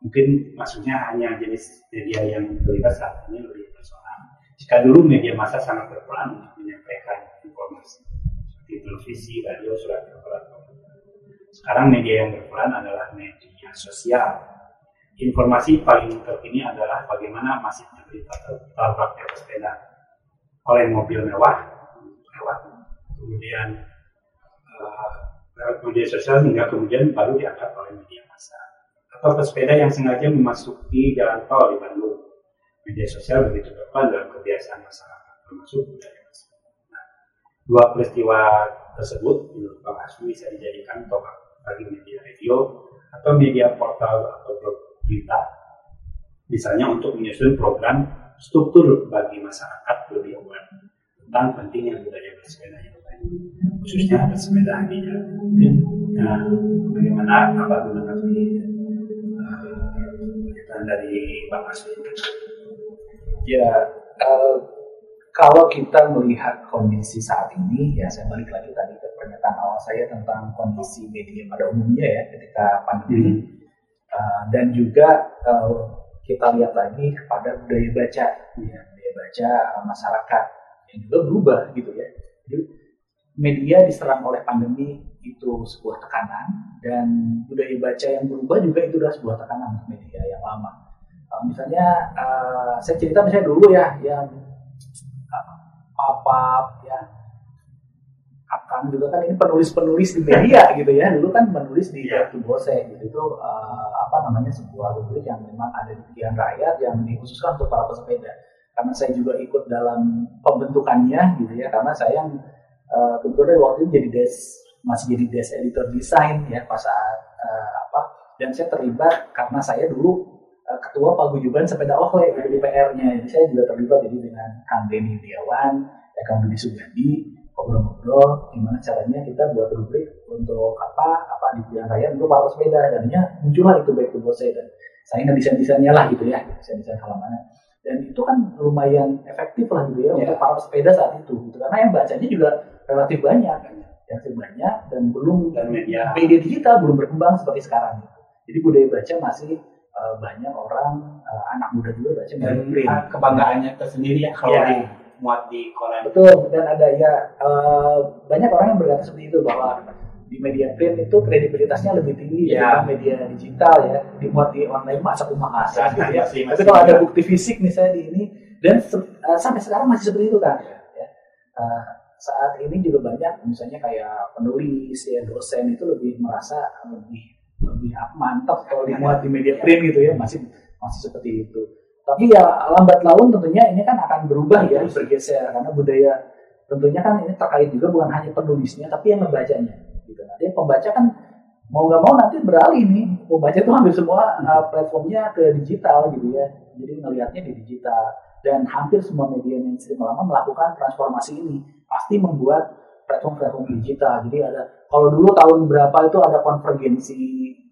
Mungkin maksudnya hanya jenis media yang terlibat saat ini lebih personal. Jika dulu media massa sangat berperan untuk menyampaikan informasi, seperti televisi, radio, surat kabar, sekarang media yang berperan adalah media sosial. Informasi paling terkini adalah bagaimana masifnya berita tabrak bersepeda oleh mobil mewah lewat kemudian lewat media sosial hingga kemudian baru diangkat oleh media massa. Atau pesepeda yang sengaja memasuki jalan tol di Bandung. Media sosial begitu berperan dalam kebiasaan masyarakat termasuk budaya masyarakat. Nah, dua peristiwa tersebut menurut Bang Aswi bisa dijadikan topik bagi media radio atau media portal atau blog berita. Misalnya untuk menyusun program struktur bagi masyarakat lebih aware tentang pentingnya budaya bersepeda yang khususnya bersepeda di jalan mungkin ya, bagaimana apa menanggapi uh, pernyataan dari Bang Aswi Ya, eh, kalau kita melihat kondisi saat ini, ya saya balik lagi tadi ke pernyataan awal saya tentang kondisi media pada umumnya ya ketika pandemi, Eh, dan juga eh, kita lihat lagi kepada budaya baca, ya, budaya baca masyarakat yang juga berubah gitu ya. Jadi media diserang oleh pandemi itu sebuah tekanan dan budaya baca yang berubah juga itu adalah sebuah tekanan untuk media yang lama. Uh, misalnya uh, saya cerita misalnya dulu ya yang uh, papa ya akan juga kan ini penulis-penulis di media gitu ya. Dulu kan menulis di to Bose gitu. Itu uh, apa namanya sebuah rubrik yang memang ada di pikiran rakyat yang dikhususkan untuk para pesepeda. Karena saya juga ikut dalam pembentukannya gitu ya karena saya yang uh, kebetulan waktu itu jadi des masih jadi des editor desain ya pas saat uh, apa dan saya terlibat karena saya dulu uh, ketua paguyuban sepeda Okle gitu di PR-nya jadi saya juga terlibat jadi dengan Kang Denny Diawan ya Kang Dudi Sugandi ngobrol-ngobrol gimana caranya kita buat rubrik untuk apa apa di pilihan raya untuk para pesepeda dan muncullah itu baik to Bose dan saya ngedesain desainnya lah gitu ya desain desain halamannya. Dan itu kan lumayan efektif lah gitu ya untuk para pesepeda saat itu gitu. karena yang bacanya juga relatif banyak relatif banyak dan belum dan media media digital belum berkembang seperti sekarang jadi budaya baca masih eh, banyak orang eh, anak muda juga baca dan print ah, kebanggaannya tersendiri ya kalau Iya. di muat di koran Betul, dan ada ya eh, banyak orang yang berkata seperti itu bahwa di media print itu kredibilitasnya lebih tinggi Ya. daripada media digital ya dimuat di online masa kumaha Ya, gitu ya. masih- Tapi kalau ada bukti fisik misalnya di ini dan se- eh, sampai sekarang masih seperti itu kan. Ya. Eh, saat ini juga banyak misalnya kayak penulis ya dosen itu lebih merasa lebih lebih mantap kalau dimuat di media print gitu ya masih masih seperti itu. Tapi ya lambat laun tentunya ini kan akan berubah ya bergeser karena budaya tentunya kan ini terkait juga bukan hanya penulisnya tapi yang membacanya gitu. Nanti pembaca kan mau nggak mau nanti beralih nih pembaca itu hampir semua uh, platformnya ke digital gitu ya. Jadi ngelihatnya di digital dan hampir semua media mainstream lama melakukan transformasi ini. Pasti membuat platform-platform digital. Jadi ada kalau dulu tahun berapa itu ada konvergensi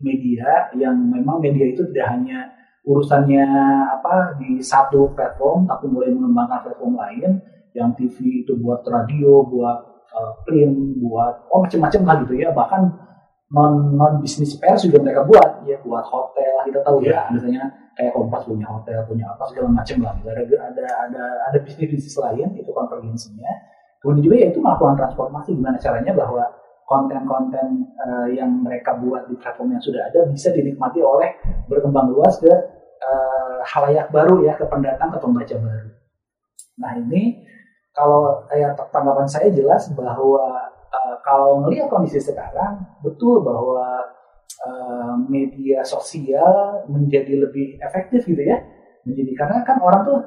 media yang memang media itu tidak hanya urusannya apa di satu platform tapi mulai mengembangkan platform lain. Yang TV itu buat radio, buat uh, print, buat oh macam-macam lah gitu ya. Bahkan non non bisnis pers juga mereka buat. Ya buat hotel kita tahu ya misalnya kayak Kompas punya hotel punya apa segala macam lah. Ada ada ada ada bisnis bisnis lain itu konvergensinya kemudian juga ya itu melakukan transformasi. Gimana caranya bahwa konten-konten eh, yang mereka buat di platform yang sudah ada bisa dinikmati oleh berkembang luas ke eh, halayak baru ya ke pendatang ke pembaca baru. Nah ini kalau kayak tanggapan saya jelas bahwa eh, kalau melihat kondisi sekarang betul bahwa media sosial menjadi lebih efektif gitu ya. Menjadi karena kan orang tuh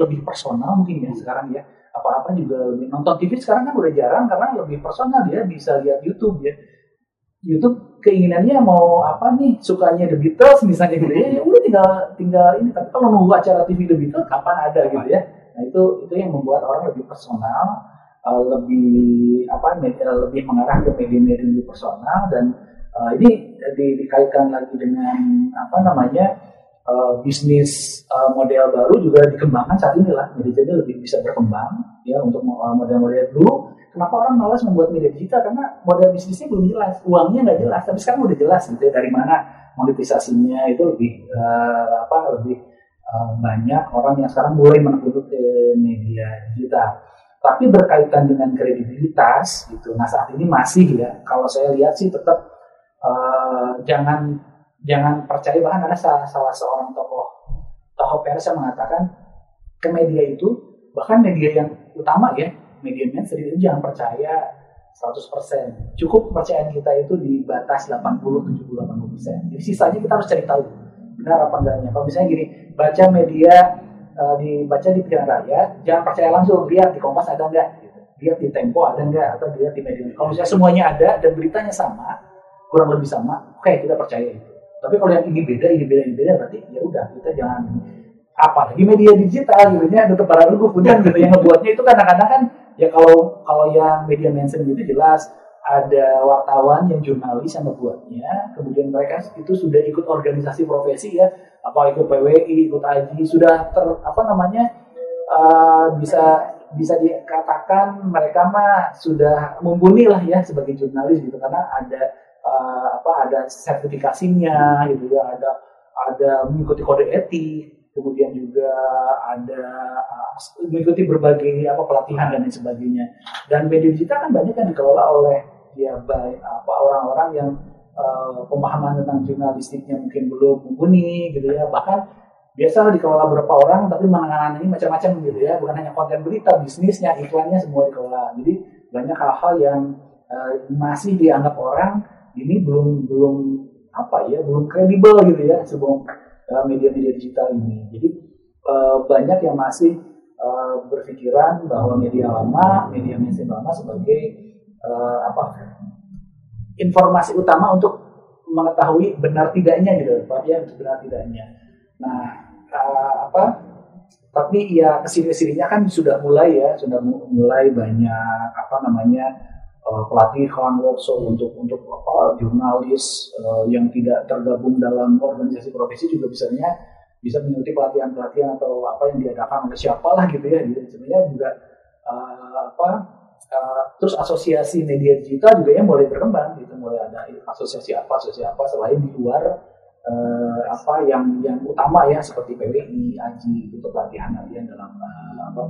lebih personal mungkin ya sekarang ya. Apa-apa juga lebih nonton TV sekarang kan udah jarang karena lebih personal dia bisa lihat YouTube ya. YouTube keinginannya mau apa nih sukanya The Beatles misalnya gitu ya ya udah tinggal tinggal ini. Tapi kalau nunggu acara TV The Beatles kapan ada gitu ya? Nah itu itu yang membuat orang lebih personal uh, lebih apa media, lebih mengarah ke media-media lebih personal dan uh, ini di- dikaitkan lagi dengan apa namanya uh, bisnis uh, model baru juga dikembangkan saat ini lah. Media jadi lebih bisa berkembang ya untuk model-model dulu. Kenapa orang malas membuat media digital? Karena model bisnisnya belum jelas uangnya nggak jelas. Tapi sekarang udah jelas gitu ya, dari mana monetisasinya itu lebih uh, apa lebih banyak orang yang sekarang mulai menegur ke media digital. Tapi berkaitan dengan kredibilitas gitu. Nah saat ini masih ya kalau saya lihat sih tetap uh, jangan jangan percaya. Bahkan ada salah, salah seorang tokoh tokoh pers yang mengatakan ke media itu bahkan media yang utama ya media mainstream itu jangan percaya 100% cukup kepercayaan kita itu di batas 80 70 80% jadi sisanya kita harus cari tahu benar apa enggaknya. Kalau misalnya gini baca media eh, dibaca di pilihan rakyat jangan percaya langsung lihat di Kompas ada enggak? Lihat di Tempo ada enggak? Atau lihat di media. Kalau misalnya semuanya ada dan beritanya sama kurang lebih sama oke kita percaya itu. Tapi kalau yang ini beda ini beda ini beda berarti ya udah kita jangan apalagi media digital gitu. Ya tetap para rugu kemudian gitu. Yang ngebuatnya itu kadang-kadang kan ya kalau kalau yang media mainstream itu jelas ada wartawan yang jurnalis yang ngebuatnya kemudian mereka itu sudah ikut organisasi profesi ya. Apa ikut PWI ikut AJI sudah ter apa namanya eh, bisa bisa dikatakan mereka mah sudah mumpuni lah ya sebagai jurnalis gitu. Karena ada eh, apa ada sertifikasinya gitu ya ada ada mengikuti kode etik kemudian juga ada uh, mengikuti berbagai apa pelatihan dan lain sebagainya. Dan media digital kan banyak yang dikelola oleh ya baik apa orang-orang yang uh, pemahaman tentang jurnalistiknya mungkin belum mumpuni gitu ya. Bahkan biasa dikelola beberapa orang tapi menangani macam-macam gitu ya. Bukan hanya konten berita bisnisnya iklannya semua dikelola. Jadi banyak hal-hal yang uh, masih dianggap orang ini belum belum apa ya belum kredibel gitu ya sebelum uh, media-media digital ini. Jadi uh, banyak yang masih uh, berpikiran bahwa media lama media mainstream lama sebagai uh, apa informasi utama untuk mengetahui benar tidaknya gitu Pak ya benar tidaknya. Nah apa tapi ya ke sini sininya kan sudah mulai ya sudah mu- mulai banyak apa namanya uh, pelatihan workshop untuk untuk apa jurnalis uh, yang tidak tergabung dalam organisasi profesi juga bisanya bisa mengikuti pelatihan-pelatihan atau apa yang diadakan oleh siapa lah gitu ya gitu sebenarnya juga uh, apa uh, terus asosiasi media digital juga ya mulai berkembang gitu mulai ada asosiasi apa asosiasi apa selain di luar eh, apa yang yang utama ya seperti PWI, AJI itu pelatihan pelatihan dalam eh, apa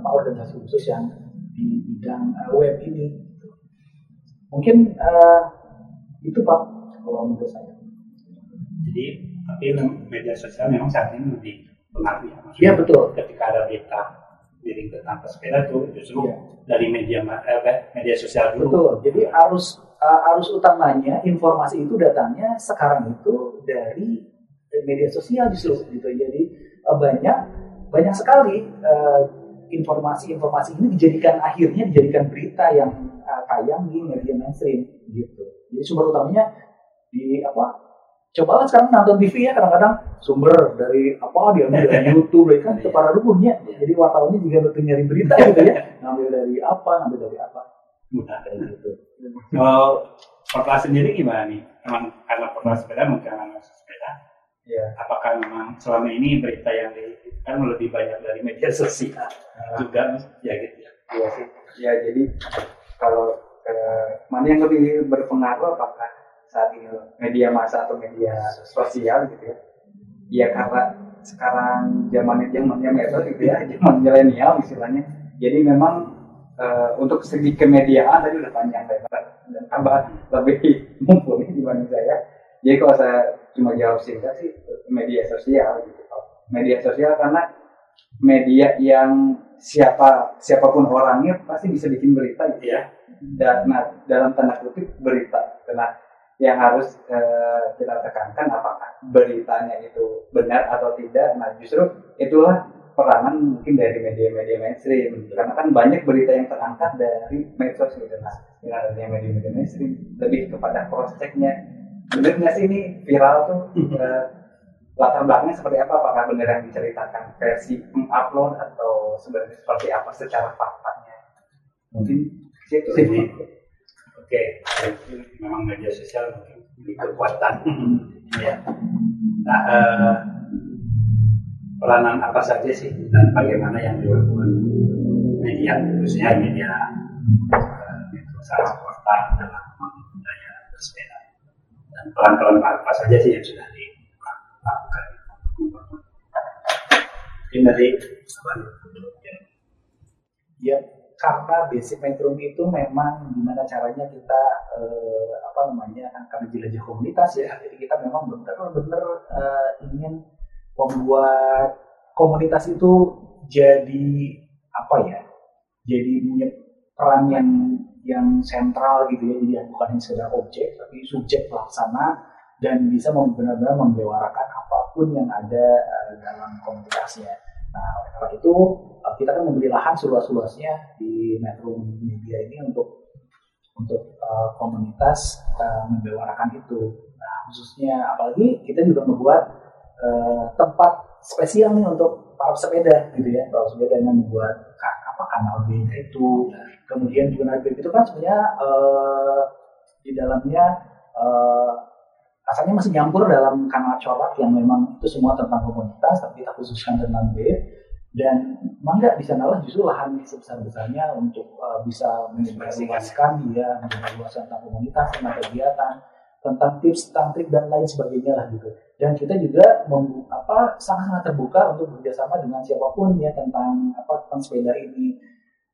apa organisasi khusus yang di bidang eh, web ini. Mungkin eh, itu pak kalau menurut saya. Jadi tapi media sosial memang saat ini lebih pengaruh ya. Maksudnya Iya betul. Ketika ada berita miring tentang pesepeda itu justru Iya. dari media eh, media sosial dulu. Betul. Jadi arus uh, arus utamanya informasi itu datangnya sekarang itu dari media sosial justru gitu. Jadi uh, banyak banyak sekali uh, informasi-informasi ini dijadikan akhirnya dijadikan berita yang uh, tayang di media mainstream gitu. Jadi sumber utamanya di apa? Cobalah sekarang nonton TV ya kadang-kadang sumber dari apa diambil dari YouTube dari kan itu para rubuhnya. Jadi wartawannya juga untuk nyari berita gitu ya. Ngambil dari apa, ngambil dari apa. Mudah. Kayak gitu. Kalau Portla sendiri gimana nih? Emang karena Portla sepeda mungkin karena sepeda. Ya. Apakah memang selama ini berita yang di kan lebih banyak dari media sosial juga ya gitu ya. Iya sih. Ya jadi kalau eh, mana yang lebih berpengaruh apakah saat ini media massa atau media sosial gitu ya? Ya karena sekarang zamannya zamannya medsos gitu ya, zaman milenial istilahnya. Jadi memang eh, untuk segi kemediaan tadi udah panjang lebar dan tambah lebih mumpuni dibanding saya. Jadi kalau saya cuma jawab singkat sih media sosial gitu. Media sosial karena media yang siapa siapa pun orangnya pasti bisa bikin berita gitu ya. Dan nah, dalam tanda kutip berita. Karena yang harus eh, kita tekankan apakah beritanya itu benar atau tidak. Nah justru itulah peranan mungkin dari media-media mainstream karena kan banyak berita yang terangkat dari medsos gitu nah dengan adanya media-media mainstream lebih kepada cross checknya bener nggak sih ini viral tuh? Eh, latar belakangnya seperti apa? Apakah benar yang diceritakan? Versi upload atau sebenarnya seperti apa secara faktanya? Mungkin situ sih. Oke, memang media sosial mungkin kekuatan. ya. Nah, eh, peranan apa saja sih dan bagaimana yang dilakukan media, khususnya media eh, usaha kota dalam budaya bersepeda dan peran-peran apa saja sih yang sudah dilakukan. Mungkin dari ya karena basic metrum itu memang gimana caranya kita eh, apa namanya karena jelajah komunitas ya jadi kita memang benar-benar eh, ingin membuat komunitas itu jadi apa ya jadi punya peran yang yang sentral gitu ya. Jadi bukan hanya sekedar objek tapi subjek pelaksana dan bisa benar-benar membewarakan apa pun yang ada eh, dalam komunitasnya. Nah oleh karena itu uh, kita kan memberi lahan seluas-luasnya di Metro Media ini untuk untuk uh, komunitas uh, membewarakan itu. Nah, khususnya apalagi kita juga membuat uh, tempat spesial nih untuk para sepeda gitu ya, para sepeda yang membuat kanal itu. Kemudian juga kanal B itu kan sebenarnya uh, di dalamnya uh, asalnya masih nyampur dalam kanal corak yang memang itu semua tentang komunitas, tapi kita khususkan tentang B. Dan mangga di sanalah justru lahan sebesar besarnya untuk uh, bisa menyebarluaskan dia menyebarluaskan tentang komunitas tentang kegiatan tentang tips tentang trik dan lain sebagainya lah gitu. Dan kita juga apa sangat sangat terbuka untuk bekerjasama dengan siapa pun ya tentang apa tentang sepeda ini.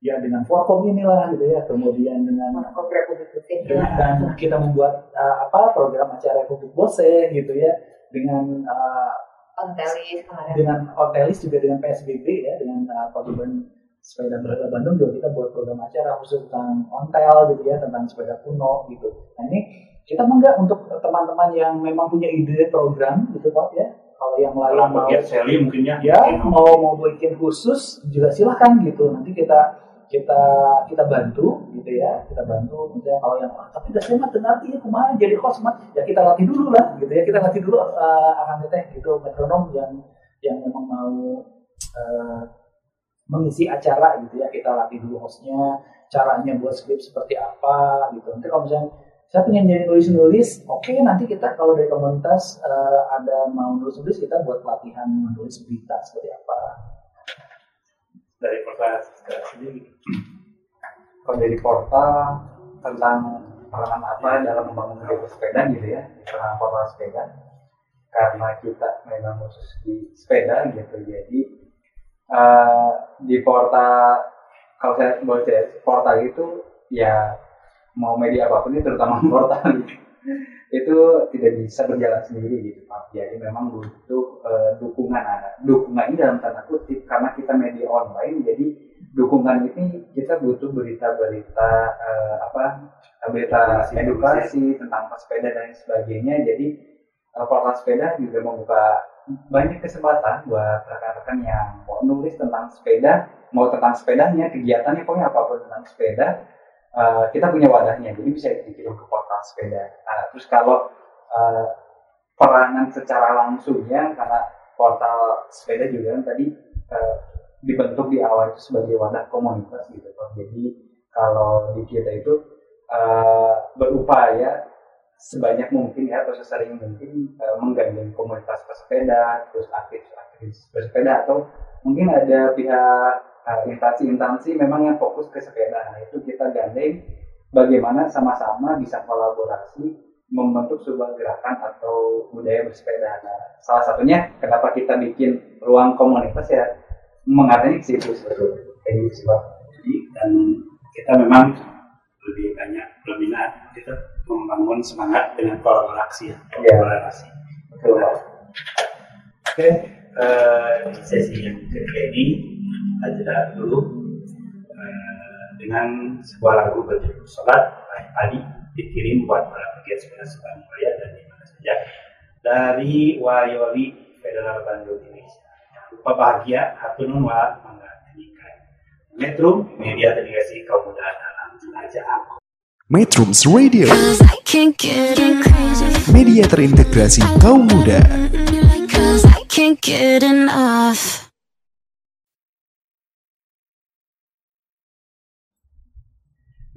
Ya dengan Forkom inilah gitu ya kemudian dengan Republik Rutin dan, kita membuat uh, apa program acara Republik Bose gitu ya dengan uh, Ontelis kemarin. dengan hotelis juga dengan PSBB ya dengan uh, paguyuban sepeda berada Bandung juga kita buat program acara khusus tentang ontel gitu ya tentang sepeda kuno gitu. Nah ini kita enggak untuk teman-teman yang memang punya ide program gitu pak ya. Kalau yang lain kalau mau seli mungkin ya, ya mau mau bikin khusus juga silahkan gitu. Nanti kita kita kita bantu gitu ya. Kita bantu misalnya kalau yang "Ah, tapi dasarnya mah dengar iya kumaha jadi host mah ya kita latih dulu lah gitu ya. Kita latih dulu uh, akan teteh gitu metronom yang yang memang mau eh, mengisi acara gitu ya. Kita latih dulu hostnya caranya buat skrip seperti apa gitu. Nanti kalau misalnya saya pengen jadi nulis nulis oke nanti kita kalau dari komunitas eh, ada mau nulis nulis kita buat pelatihan menulis berita seperti apa dari pertanyaan sendiri. kalau dari portal tentang peranan apa dalam membangun media sepeda gitu ya tentang portal sepeda karena kita memang khusus di sepeda gitu jadi eh, di portal kalau saya boleh portal itu ya mau media apa pun itu terutama portal gitu, itu tidak bisa berjalan sendiri gitu Pak. Jadi memang butuh eh, dukungan dukungan ini dalam tanda kutip karena kita media online jadi dukungan ini kita butuh berita-berita eh, apa berita Informasi, edukasi tentang pesepeda dan sebagainya. Jadi eh, portal sepeda juga membuka banyak kesempatan buat rekan-rekan yang mau nulis tentang sepeda mau tentang sepedanya kegiatannya pokoknya apa pun tentang sepeda eh, kita punya wadahnya jadi bisa dikirim ke portal sepeda Nah, terus kalau eh, peranan secara langsungnya karena portal sepeda juga kan tadi eh, dibentuk di awal itu sebagai wadah komunitas gitu. Jadi kalau di kita itu eh, berupaya sebanyak mungkin ya atau sesering mungkin eh, menggandeng komunitas pesepeda, terus aktivis-aktivis bersepeda atau mungkin ada pihak instansi-instansi memang yang fokus ke sepeda. Nah itu kita gandeng bagaimana sama-sama bisa kolaborasi membentuk sebuah gerakan atau budaya bersepeda. Nah, salah satunya kenapa kita bikin ruang komunitas ya mengatanya ke situ sebetulnya. Kayak gitu sih Pak. Jadi dan kita memang lebih banyak berminat kita membangun semangat dengan kolaborasi ya Iya. kolaborasi oke eh, di sesi yang ketiga ini jeda dulu eh, dengan sebuah lagu berjudul Sobat Baik Padi dikirim buat para pegiat sepeda Surabaya dan di mana saja dari Wayoli Federal Bandung Indonesia. Lupa bahagia, hatunun wa mangga. Metro Media Delegasi Kaum Muda dalam Jelajah Aku. Metrums Radio, Cause I can't get enough. media terintegrasi kaum muda. Cause I can't get enough.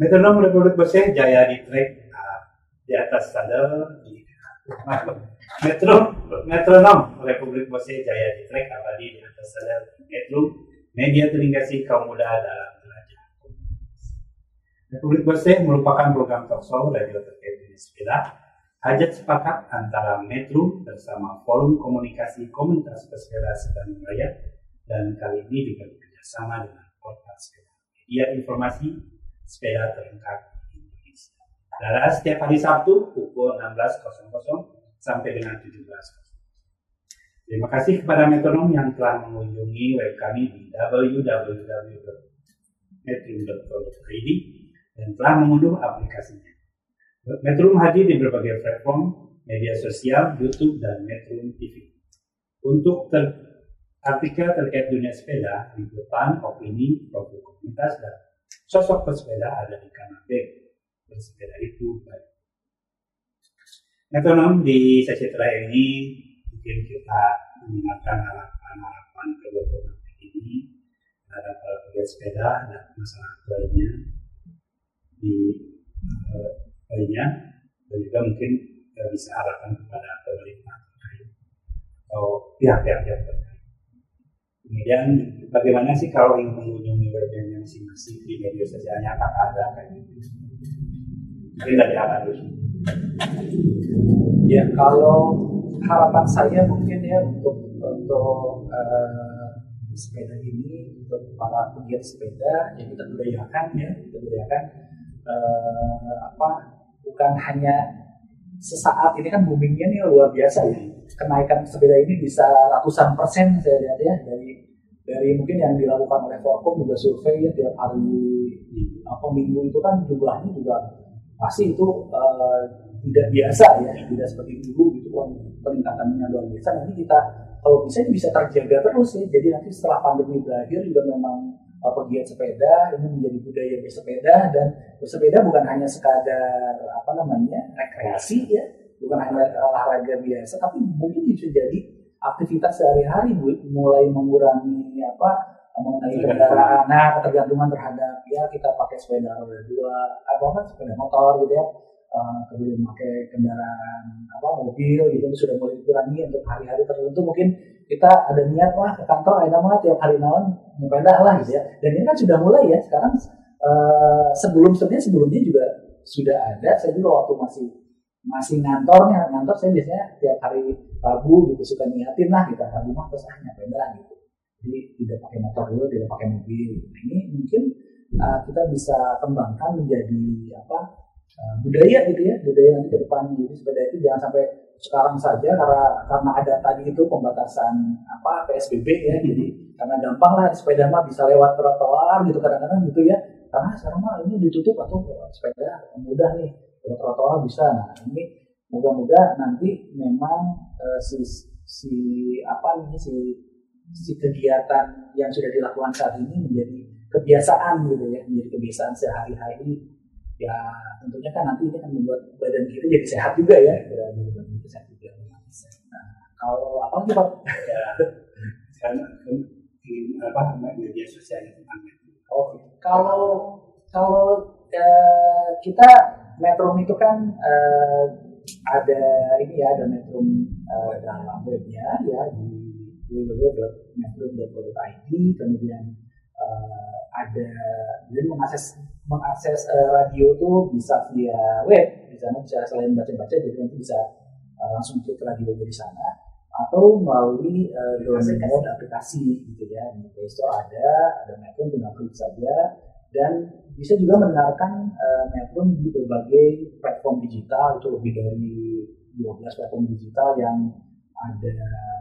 Metronom Republik Boseh Jaya di track ah, di atas sadel di Metro Metronom Republik Boseh Jaya di track abadi di atas sadel Metro Media Delegasi Kaum Muda dalam Jelajah Aku. Republik Boseh merupakan program talkshow radio terkait dunia sepeda. Hajat sepakat antara Metro bersama Forum Komunikasi Komunitas Pesepeda Sedang Raya. Dan kali ini juga bekerjasama dengan Portal Sepeda. Media Informasi Sepeda Terlengkap di Indonesia. Adalah setiap hari Sabtu pukul 16.00 sampai dengan 17.00. Terima kasih kepada metronom yang telah mengunjungi web kami di www.metrum.co.id dan telah mengunduh aplikasinya. Metrum hadir di berbagai platform media sosial, YouTube, dan Metrum TV. Untuk ter- artikel terkait dunia sepeda, liputan, opini, profil komunitas, dan sosok pesepeda ada di kanan B. Bersepeda itu baik. Metronom di sesi terakhir ini mungkin kita mengingatkan harapan-harapan program ini terhadap para sepeda dan masyarakat lainnya di eh, lainnya dan juga mungkin eh, bisa harapan kepada pemerintah terkait atau pihak-pihak yang terkait. Kemudian bagaimana sih kalau ingin mengunjungi webnya masing-masing di media sosialnya apakah ada kayak gitu? Mungkin dari apa dulu? Ya kalau harapan saya mungkin ya untuk untuk eh, sepeda ini untuk para pegiat sepeda yang kita budayakan ya kita budayakan eh, apa bukan hanya sesaat ini kan boomingnya nih luar biasa ya. Kenaikan sepeda ini bisa ratusan persen saya lihat ya. Dari dari mungkin yang dilakukan oleh Forkom juga survei ya tiap hari apa minggu itu kan jumlahnya juga pasti itu eh, tidak biasa ya tidak seperti dulu gitu kan peningkatannya luar biasa. Nanti kita kalau bisa ini bisa terjaga terus ya. Jadi nanti setelah pandemi berakhir juga memang uh, pegiat sepeda ini menjadi budaya bersepeda dan bersepeda bukan hanya sekadar apa namanya rekreasi ya bukan hanya olahraga biasa tapi mungkin bisa jadi aktivitas sehari-hari mulai mengurangi apa mengenai kendaraan. Nah ketergantungan terhadap ya kita pakai sepeda roda dua apa apa sepeda motor gitu ya Uh, kemudian pakai kendaraan apa mobil gitu itu sudah mulai dikurangi untuk hari-hari tertentu. Mungkin kita ada niat wah ke kantor ada mah tiap hari naon nyepeda lah gitu ya. Dan ini kan sudah mulai ya sekarang uh, sebelum sebenarnya sebelumnya juga sudah ada. Saya juga waktu masih masih ngantornya ngantor saya biasanya tiap hari Rabu gitu suka niatin lah kita Rabu mah terus ah nyepeda gitu. Jadi tidak pakai motor dulu tidak pakai mobil. Nah, ini mungkin uh, kita bisa kembangkan menjadi apa uh, budaya gitu ya budaya nanti ke depan. Jadi sepeda itu jangan sampai sekarang saja karena karena ada tadi itu pembatasan apa PSBB ya jadi karena gampang lah sepeda mah bisa lewat trotoar gitu kadang-kadang gitu ya. Karena sekarang mah ini ditutup atau sepeda mudah nih lewat trotoar bisa. Nah ini moga-moga nanti memang uh, si si apa ini si si kegiatan yang sudah dilakukan saat ini menjadi kebiasaan gitu ya menjadi kebiasaan sehari-hari ya tentunya kan nanti ini akan membuat badan kita jadi sehat juga ya ya jadi badan kita sehat juga nah kalau apa sih pak Ya, sekarang di apa media sosial itu. Oke. Kalau kalau eh, kita metrum itu kan eh, ada ini ya ada metrum eh, dalam webnya ya di www.metrum.co.id kemudian eh, ada dan mengakses mengakses eh, radio tuh bisa via web. Di sana bisa selain baca-baca jadi nanti bisa eh, langsung klik radio di sana. Atau melalui uh, download aplikasi gitu ya. Di Play Store ada ada Metro tinggal klik saja. Dan bisa juga mendengarkan eh, Metrum di berbagai platform digital itu lebih dari 12 platform digital yang ada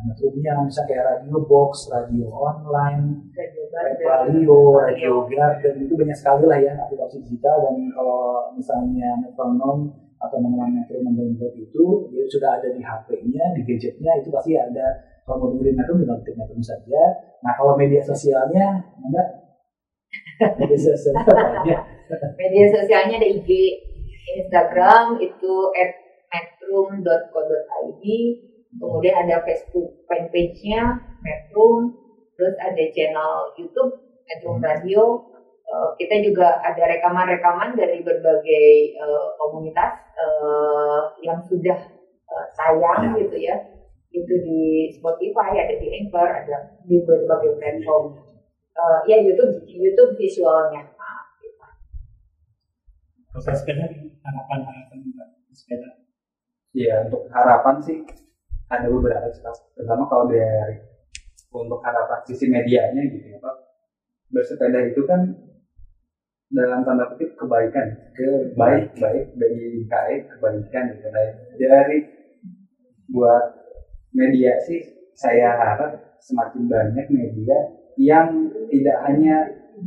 Metrumnya misalnya kayak Radio Box, radio online, Radio radio, radio garden. Itu banyak sekali lah ya aplikasi digital. Dan kalau misalnya metronom atau teman-teman metro mendownload itu dia sudah ada di HP-nya, di gadgetnya itu pasti ada. Kalau mau dengerin metro tinggal ketik metro saja. Nah kalau media sosialnya enggak? Media sosialnya ada IG, Instagram itu @metrum.co.id, kemudian ada Facebook fanpage-nya Metrum, terus ada channel YouTube Metrum Radio. Eh, kita juga ada rekaman-rekaman dari berbagai eh, komunitas eh, yang sudah eh, tayang gitu ya. Itu di Spotify, ada di Anchor, ada di berbagai platform. Eh, ya YouTube, YouTube visualnya. Nah, gitu. Proses sepeda harapan-harapan Mbak sepeda. Iya, untuk harapan sih ada beberapa Pak. Terutama kalau dari untuk harapan sisi medianya gitu ya Pak. Bersepeda itu kan dalam tanda kutip kebaikan, ke baik baik bagi KAI kebaikan gitu. Nah, dari buat media sih saya harap semakin banyak media yang tidak hanya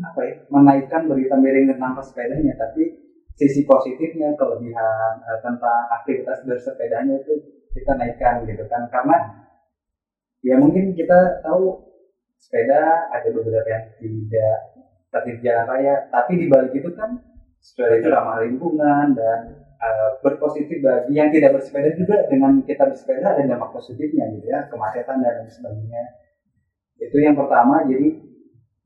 apa ya menaikkan berita miring tentang pesepedanya tapi sisi positifnya kelebihan eh, tentang aktivitas bersepedanya itu kita naikkan gitu kan. Karena ya mungkin kita tahu sepeda ada beberapa yang tidak tertib jalan raya. Tapi di balik itu kan sepeda itu ramah lingkungan dan eh, berpositif bagi yang tidak bersepeda juga dengan kita bersepeda ada dampak positifnya gitu ya kemacetan dan sebagainya. Itu yang pertama. Jadi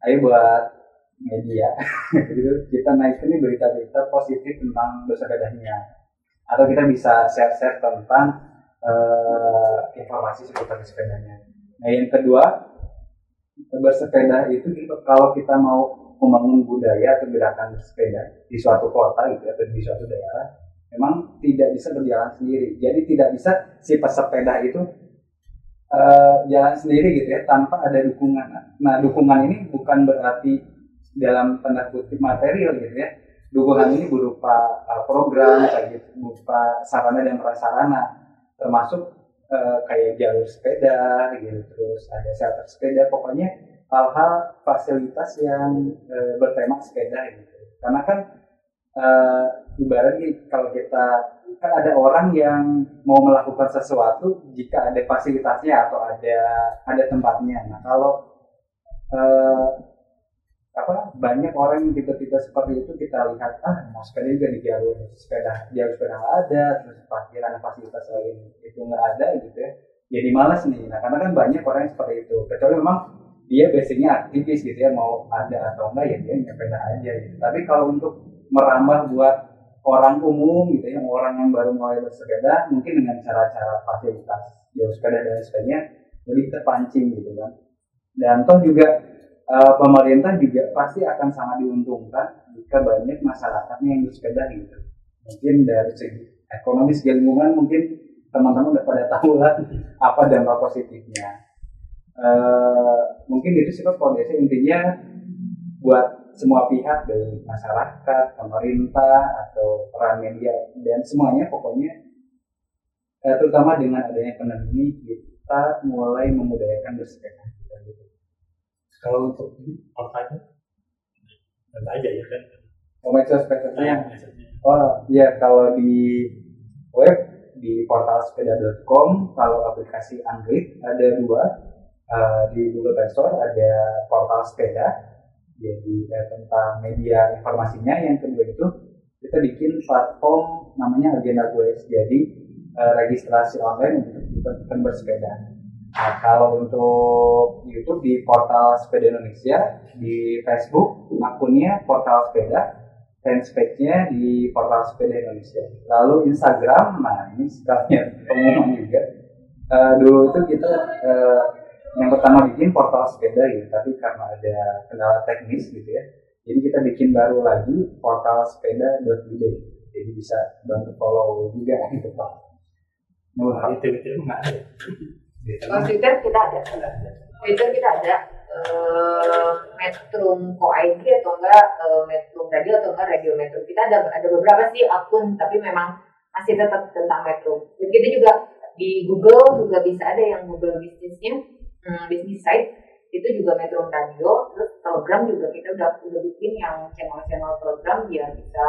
ayo buat media. Gitu. Kita naikin berita-berita positif tentang bersepedanya. Atau kita bisa share-share tentang eh, informasi seputar bersepedanya nah yang kedua bersepeda itu kalau kita mau membangun budaya atau gerakan bersepeda di suatu kota gitu atau di suatu daerah memang tidak bisa berjalan sendiri. Jadi tidak bisa si pesepeda itu eh, jalan sendiri gitu ya tanpa ada dukungan. Nah dukungan ini bukan berarti dalam tanda kutip material gitu ya. Dukungan ini berupa uh, program kayak gitu berupa sarana dan prasarana termasuk uh, kayak jalur sepeda gitu terus ada shelter sepeda. Pokoknya hal-hal fasilitas yang uh, bertema sepeda gitu. Karena kan uh, ibaratnya kalau kita kan ada orang yang mau melakukan sesuatu jika ada fasilitasnya atau ada ada tempatnya. Nah kalau uh, apa banyak orang yang tipe-tipe seperti itu kita lihat ah mau sepeda juga di jalur sepeda jalur sepeda nggak ada terus parkiran fasilitas lain itu nggak ada gitu ya. Jadi malas nih. Nah karena kan banyak orang yang seperti itu. Kecuali memang dia basicnya aktivis gitu ya mau ada atau enggak ya dia sepeda aja gitu. Tapi kalau untuk merambah buat orang umum gitu ya orang yang baru mulai bersepeda mungkin dengan cara-cara fasilitas jalur sepeda dan sebagainya lebih terpancing gitu kan. Dan toh juga eh, pemerintah juga pasti akan sangat diuntungkan jika banyak masyarakatnya yang bersepeda gitu. Mungkin dari segi ekonomi segi lingkungan mungkin teman-teman udah pada tahu lah apa dampak positifnya. Eh, mungkin itu sih kondisi intinya buat semua pihak dari masyarakat, pemerintah atau peran media dan semuanya pokoknya eh, terutama dengan adanya pandemi kita mulai memudayakan bersepeda gitu. Kalau untuk ini partanya ada aja ya kan. Komersial sepedanya Nah, biasanya. Oh iya kalau di web di portal sepeda.com kalau aplikasi Android ada dua. Eh, di Google Play Store ada portal sepeda jadi eh, tentang media informasinya. Yang kedua itu kita bikin platform namanya Agenda Quest jadi eh, registrasi online untuk untuk bersepeda Nah, kalau untuk YouTube di portal Sepeda Indonesia, di Facebook akunnya portal sepeda, fanspage-nya di portal Sepeda Indonesia. Lalu Instagram, nah ini sekalian pengumuman juga. Eh, dulu itu kita eh, yang pertama bikin portal sepeda ya, tapi karena ada kendala teknis gitu ya, jadi kita bikin baru lagi portal sepeda.id. Jadi bisa bantu follow juga gitu Pak. Nah, itu itu. Kalau Twitter kita ada. Twitter kita ada. eh, Metrum Co ID atau enggak eh, Metrum Radio atau enggak Radio Metrum. Kita ada ada beberapa sih akun tapi memang masih tetap tentang Metrum. Begitu juga di Google juga bisa ada yang Google bisnisnya, hmm, bisnis site itu juga Metro Radio, terus Telegram juga kita udah udah bikin yang channel-channel Telegram biar bisa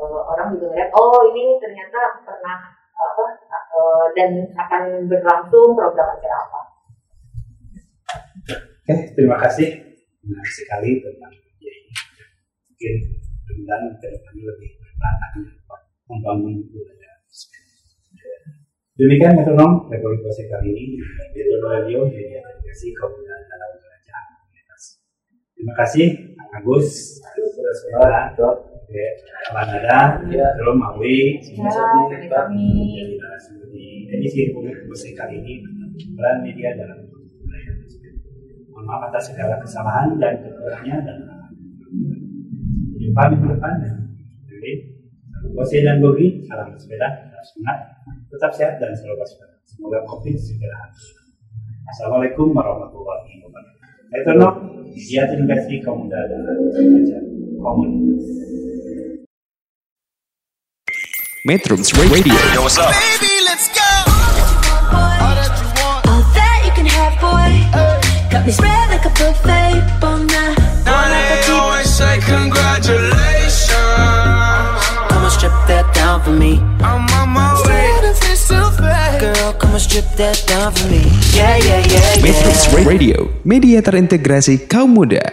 eh, orang juga ngeliat oh ini ternyata pernah apa eh, dan akan berlangsung program acara apa. Oke, terima kasih. Menarik sekali tentang ini. Mungkin mudah-mudahan ke depannya lebih berperan membangun budaya. Demikian metronom Indonesia kali ini Metro Radio media edukasi kemudahan dalam belajar. Terima kasih Agus, sudah sekolah, Ya. Terus Mawi, Ya, kami menjadi narasumber di edisi Republik Indonesia kali ini peran media dalam sepeda. Mohon maaf atas segala kesalahan dan kekurangannya dan jumpa minggu depan jadi Bose dan Gogi, salam bersepeda, tetap semangat, tetap sehat dan selalu waspada. Semoga COVID segera habis. Assalamualaikum warahmatullahi wabarakatuh. Itu no, dia kaum muda dan belajar komunitas. Metrums Radio Yo, what's up? All that you can have, boy. Got me spread like a buffet, bon. Now they always say congratulations. Come and strip that down for me. I'm on my way. Girl, come and strip that down for me. Yeah, yeah, yeah, yeah. Metrums Radio Media terintegrasi kaum muda